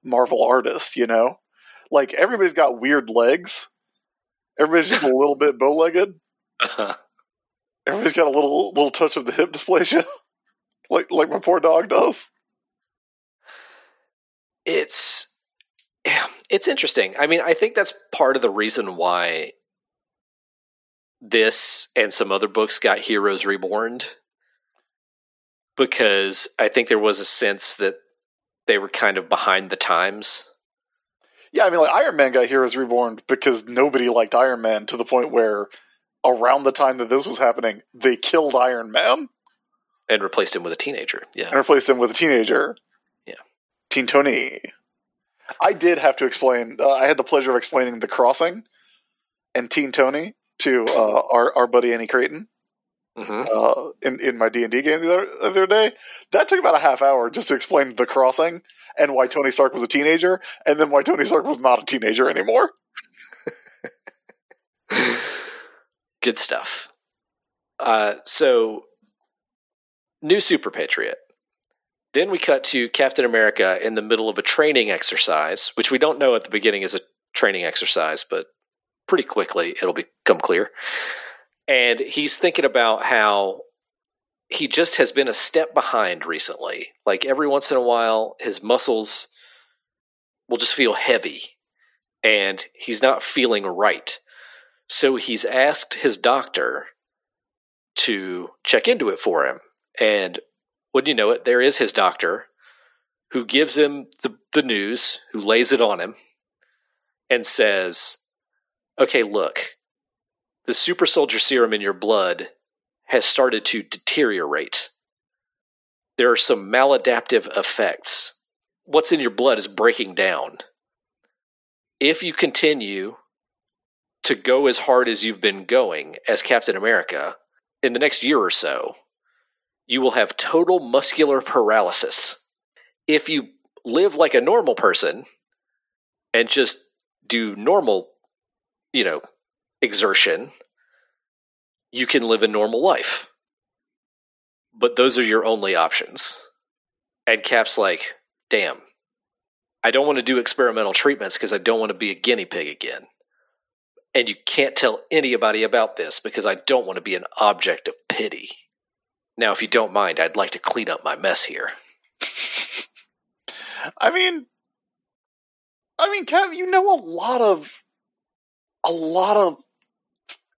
Marvel artist. You know, like everybody's got weird legs. Everybody's just a little bit bow-legged. [laughs] Uh-huh. Everybody's got a little little touch of the hip dysplasia, [laughs] like like my poor dog does. it's it's interesting. I mean, I think that's part of the reason why this and some other books got Heroes Reborn because I think there was a sense that they were kind of behind the times. Yeah, I mean, like Iron Man got Heroes Reborn because nobody liked Iron Man to the point where around the time that this was happening, they killed Iron Man and replaced him with a teenager. Yeah. and replaced him with a teenager. Yeah. Teen Tony. I did have to explain. Uh, I had the pleasure of explaining the crossing and Teen Tony to uh, our our buddy Annie Creighton hmm uh, in in my D and D game the other, the other day. That took about a half hour just to explain the crossing and why Tony Stark was a teenager, and then why Tony Stark was not a teenager anymore. [laughs] Good stuff. Uh, so, new Super Patriot. Then we cut to Captain America in the middle of a training exercise, which we don't know at the beginning is a training exercise, but pretty quickly it'll become clear. And he's thinking about how he just has been a step behind recently. Like every once in a while, his muscles will just feel heavy and he's not feeling right. So he's asked his doctor to check into it for him. And wouldn't you know it, there is his doctor who gives him the, the news, who lays it on him, and says, Okay, look, the super soldier serum in your blood has started to deteriorate. There are some maladaptive effects. What's in your blood is breaking down. If you continue to go as hard as you've been going as Captain America in the next year or so, you will have total muscular paralysis. If you live like a normal person and just do normal, you know, exertion, you can live a normal life. But those are your only options. And Cap's like, damn, I don't want to do experimental treatments because I don't want to be a guinea pig again. And you can't tell anybody about this because I don't want to be an object of pity. Now, if you don't mind, I'd like to clean up my mess here. I mean, I mean, Cap, you know a lot of a lot of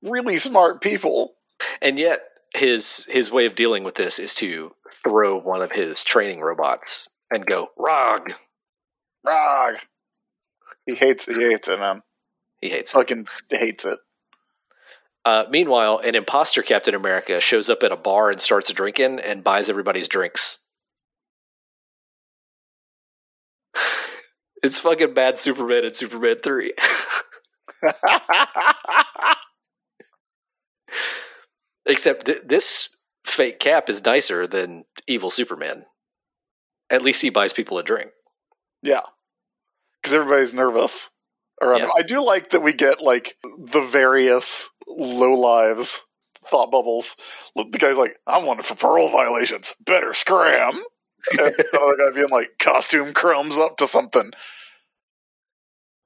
really smart people. And yet, his his way of dealing with this is to throw one of his training robots and go rog. Rog. He hates he hates it, man. He hates it. Fucking hates it. Uh, meanwhile, an imposter Captain America shows up at a bar and starts drinking and buys everybody's drinks. [laughs] It's fucking bad Superman and Superman 3. [laughs] Except th- this fake Cap is nicer than evil Superman. At least he buys people a drink. yeah. Because everybody's nervous around Yeah. I do like that we get like the various low lives thought bubbles. The guy's like, I'm wanted for parole violations. Better scram. and [laughs] the other guy being like, costume crumbs up to something.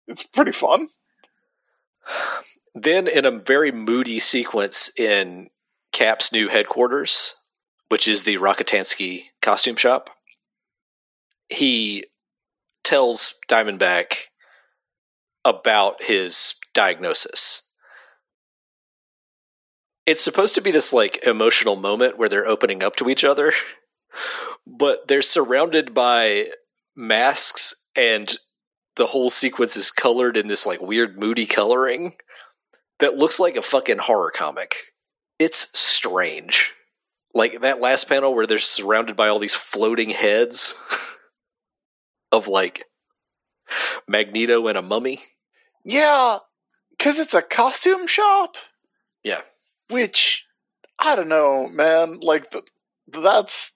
It's pretty fun. Then, in a very moody sequence in Cap's new headquarters, which is the Rockatansky costume shop, he tells Diamondback about his diagnosis. It's supposed to be this like emotional moment where they're opening up to each other, but they're surrounded by masks and the whole sequence is colored in this like weird moody coloring that looks like a fucking horror comic. It's strange. Like that last panel where they're surrounded by all these floating heads [laughs] of like Magneto and a mummy. Yeah, because it's a costume shop. Yeah. Which I don't know, man. Like th- that's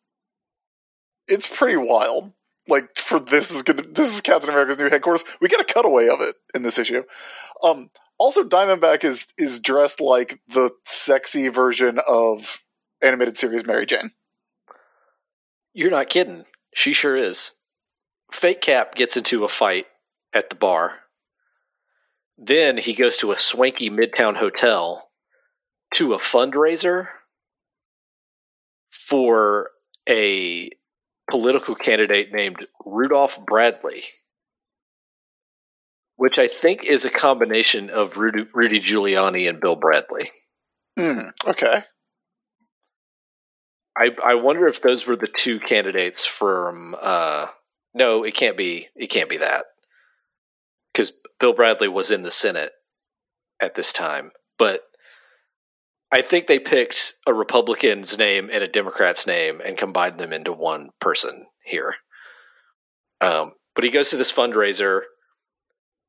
it's pretty wild. Like for this is gonna this is Captain America's new headquarters. We get a cutaway of it in this issue. Um, also, Diamondback is is dressed like the sexy version of animated series Mary Jane. You're not kidding. She sure is. Fake Cap gets into a fight at the bar. Then he goes to a swanky midtown hotel to a fundraiser for a political candidate named Rudolph Bradley, which I think is a combination of Rudy, Rudy Giuliani and Bill Bradley. Hmm. Okay. I I wonder if those were the two candidates from. Uh, no, it can't be. It can't be that because Bill Bradley was in the Senate at this time, but I think they picked a Republican's name and a Democrat's name and combined them into one person here. Um, but he goes to this fundraiser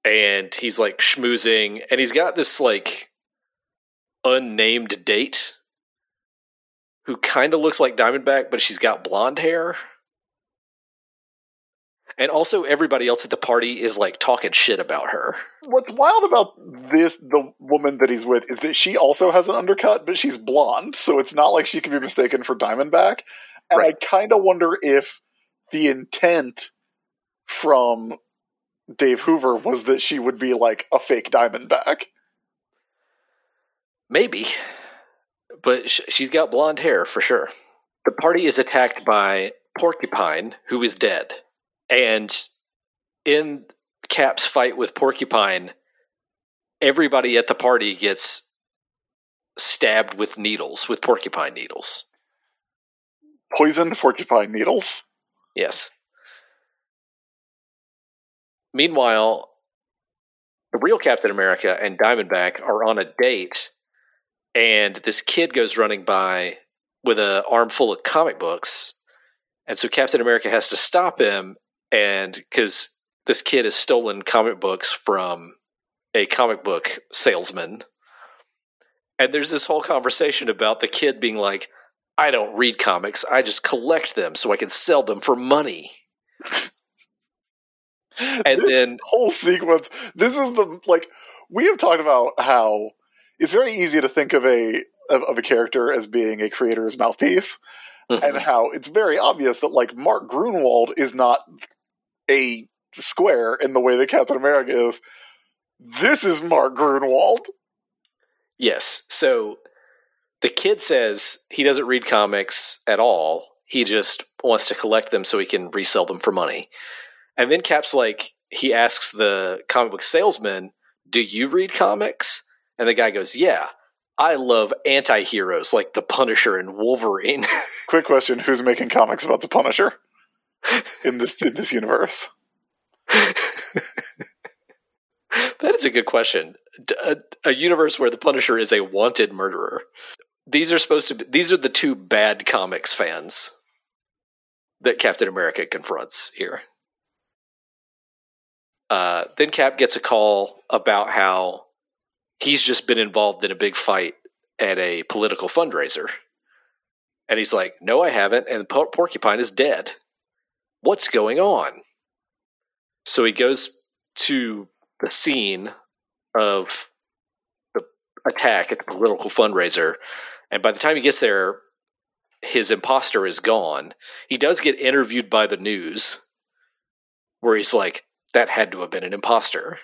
and he's like schmoozing, and he's got this like unnamed date who kind of looks like Diamondback, but she's got blonde hair. And also, everybody else at the party is like talking shit about her. What's wild about this, the woman that he's with, is that she also has an undercut, but she's blonde, so it's not like she could be mistaken for Diamondback. And Right. I kind of wonder if the intent from Dave Hoover was that she would be like a fake Diamondback. Maybe, but sh- she's got blonde hair for sure. The party is attacked by Porcupine, who is dead. And in Cap's fight with Porcupine, everybody at the party gets stabbed with needles, with porcupine needles. Poisoned porcupine needles. Yes. Meanwhile, the real Captain America and Diamondback are on a date, and this kid goes running by with an armful of comic books. And so Captain America has to stop him, and because this kid has stolen comic books from a comic book salesman. And there's this whole conversation about the kid being like, I don't read comics. I just collect them so I can sell them for money. [laughs] And this then- whole sequence. This is the like we have talked about how it's very easy to think of a of, of a character as being a creator's mouthpiece, mm-hmm. and how it's very obvious that like Mark Gruenwald is not a square in the way that Captain America is. This is Mark Gruenwald. yes. So the kid says he doesn't read comics at all. He just wants to collect them so he can resell them for money. And then Cap's like, he asks the comic book salesman, Do you read comics? And the guy goes, Yeah, I love anti heroes like the Punisher and Wolverine. [laughs] Quick question: Who's making comics about the Punisher in this in this universe? [laughs] that is a good question. A universe where the Punisher is a wanted murderer. These are supposed to be, these are the two bad comics fans that Captain America confronts here. Uh, then Cap gets a call about how he's just been involved in a big fight at a political fundraiser. And he's like, No, I haven't. And Por- Porcupine is dead. What's going on? So he goes to the scene of the attack at the political fundraiser. And by the time he gets there, his imposter is gone. He does get interviewed by the news, where he's like, that had to have been an imposter.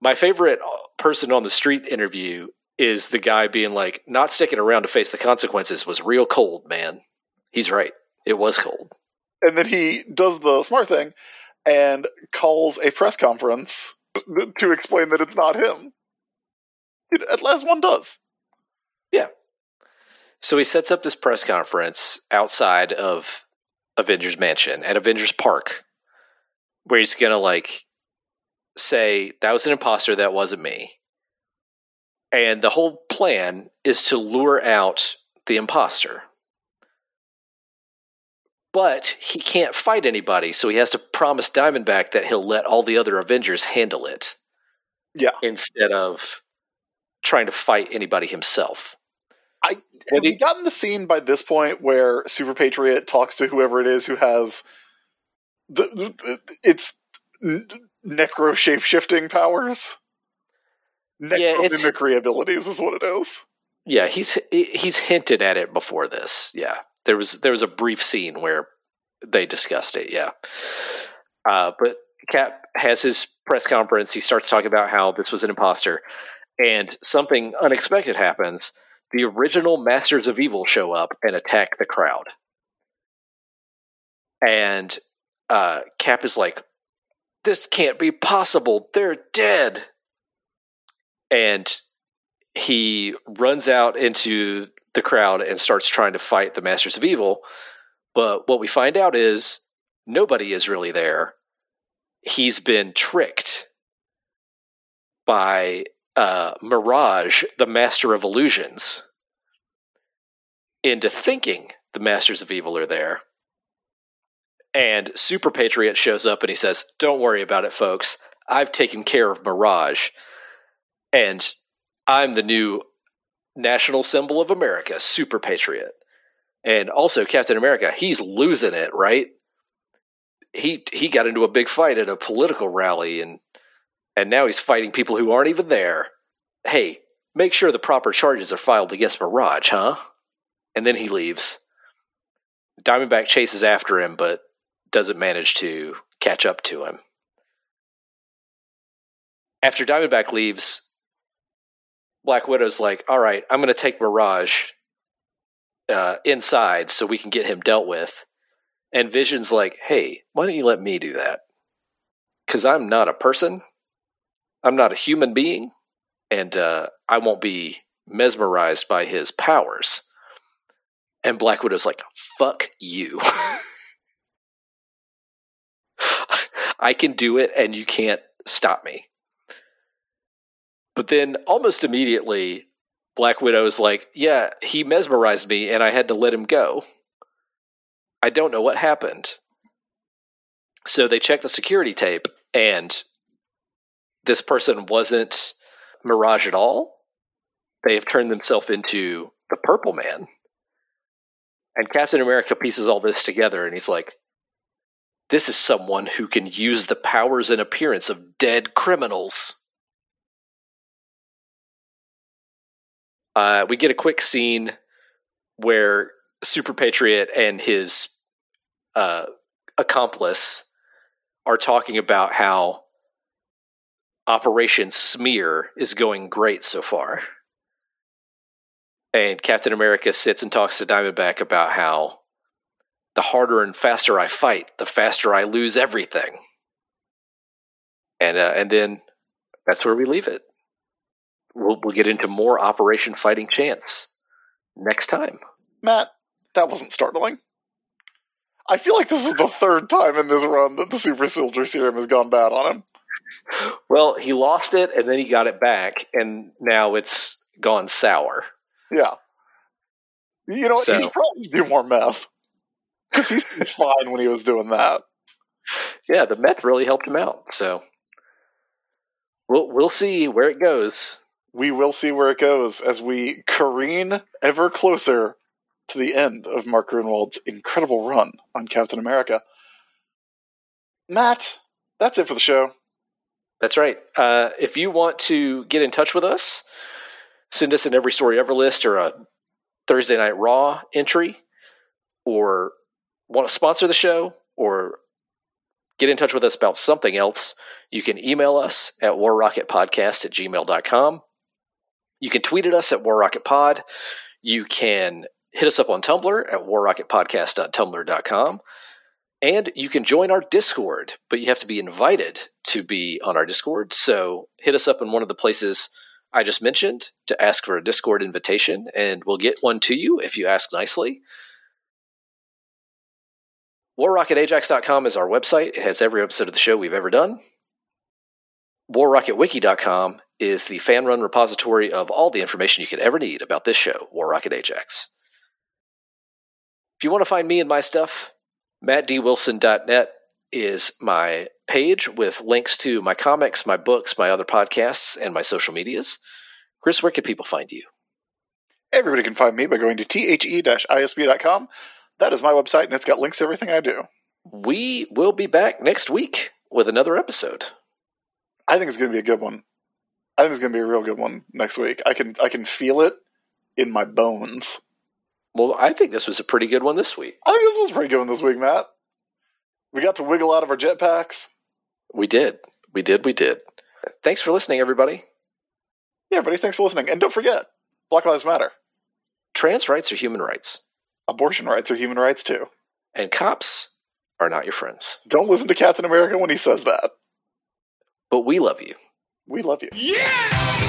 My favorite uh, person on the street interview is the guy being like, not sticking around to face the consequences was real cold, man. He's right. It was cold. And then he does the smart thing and calls a press conference to explain that it's not him. At last, one does. Yeah. So he sets up this press conference outside of Avengers Mansion at Avengers Park, where he's gonna like say that was an imposter, that wasn't me. And the whole plan is to lure out the imposter. But he can't fight anybody, so he has to promise Diamondback that he'll let all the other Avengers handle it. Yeah. Instead of trying to fight anybody himself. I have we gotten the scene by this point where Super Patriot talks to whoever it is who has the, the it's necro shape shifting powers. Necro yeah, mimicry abilities is what it is. Yeah, he's he's hinted at it before this. Yeah, there was there was a brief scene where they discussed it. Yeah, uh, but Cap has his press conference. He starts talking about how this was an imposter, and something unexpected happens. The original Masters of Evil show up and attack the crowd, and uh, Cap is like, "This can't be possible. They're dead." And he runs out into the crowd and starts trying to fight the Masters of Evil. But what we find out is nobody is really there. He's been tricked by uh, Mirage, the Master of Illusions, into thinking the Masters of Evil are there. And Super Patriot shows up and he says, Don't worry about it, folks. I've taken care of Mirage. And I'm the new national symbol of America, Super Patriot. And also Captain America, he's losing it, right? He he got into a big fight at a political rally and and now he's fighting people who aren't even there. Hey, make sure the proper charges are filed against Mirage, huh? And then he leaves. Diamondback chases after him, but doesn't manage to catch up to him. After Diamondback leaves, Black Widow's like, all right, I'm going to take Mirage uh, inside so we can get him dealt with. And Vision's like, hey, why don't you let me do that? Because I'm not a person, I'm not a human being, and uh, I won't be mesmerized by his powers. And Black Widow's like, fuck you. [laughs] I can do it, and you can't stop me. But then almost immediately, Black Widow is like, Yeah, he mesmerized me and I had to let him go. I don't know what happened. So they check the security tape and this person wasn't Mirage at all. They have turned themselves into the Purple Man. And Captain America pieces all this together and he's like, This is someone who can use the powers and appearance of dead criminals. Uh, we get a quick scene where Super Patriot and his uh, accomplice are talking about how Operation Smear is going great so far. And Captain America sits and talks to Diamondback about how the harder and faster I fight, the faster I lose everything. And uh, and then that's where we leave it we'll, we'll get into more Operation Fighting Chance next time. Matt, that wasn't startling. I feel like this is the third time in this run that the Super Soldier Serum has gone bad on him. [laughs] Well, he lost it and then he got it back, and now it's gone sour. Yeah. You know, so, he should probably do more meth. Because he's [laughs] fine when he was doing that. Yeah, the meth really helped him out. So we'll we'll see where it goes we will see where it goes as we careen ever closer to the end of Mark Gruenwald's incredible run on Captain America. Matt, that's it for the show. That's right. Uh, if you want to get in touch with us, send us an Every Story Ever list or a Thursday Night Raw entry, or want to sponsor the show, or get in touch with us about something else, you can email us at warrocketpodcast at gmail.com. You can tweet at us at warrocketpod. You can hit us up on Tumblr at warrocketpodcast.tumblr.com. And you can join our Discord, but you have to be invited to be on our Discord. So hit us up in one of the places I just mentioned to ask for a Discord invitation, and we'll get one to you if you ask nicely. WarRocketAjax.com is our website. It has every episode of the show we've ever done. WarRocketWiki.com is the fan run repository of all the information you could ever need about this show, War Rocket Ajax. If you want to find me and my stuff, mattdwilson.net is my page with links to my comics, my books, my other podcasts, and my social medias. Chris, where can people find you? Everybody can find me by going to the-isb.com. That is my website, and it's got links to everything I do. We will be back next week with another episode. I think it's going to be a good one. I think it's going to be a real good one next week. I can I can feel it in my bones. Well, I think this was a pretty good one this week. I think this was a pretty good one this week, Matt. We got to wiggle out of our jetpacks. We did. We did. We did. Thanks for listening, everybody. Yeah, everybody, thanks for listening. And don't forget, Black Lives Matter. Trans rights are human rights, Abortion rights are human rights too. and cops are not your friends. Don't listen to Captain America when he says that. But we love you. We love you. Yes!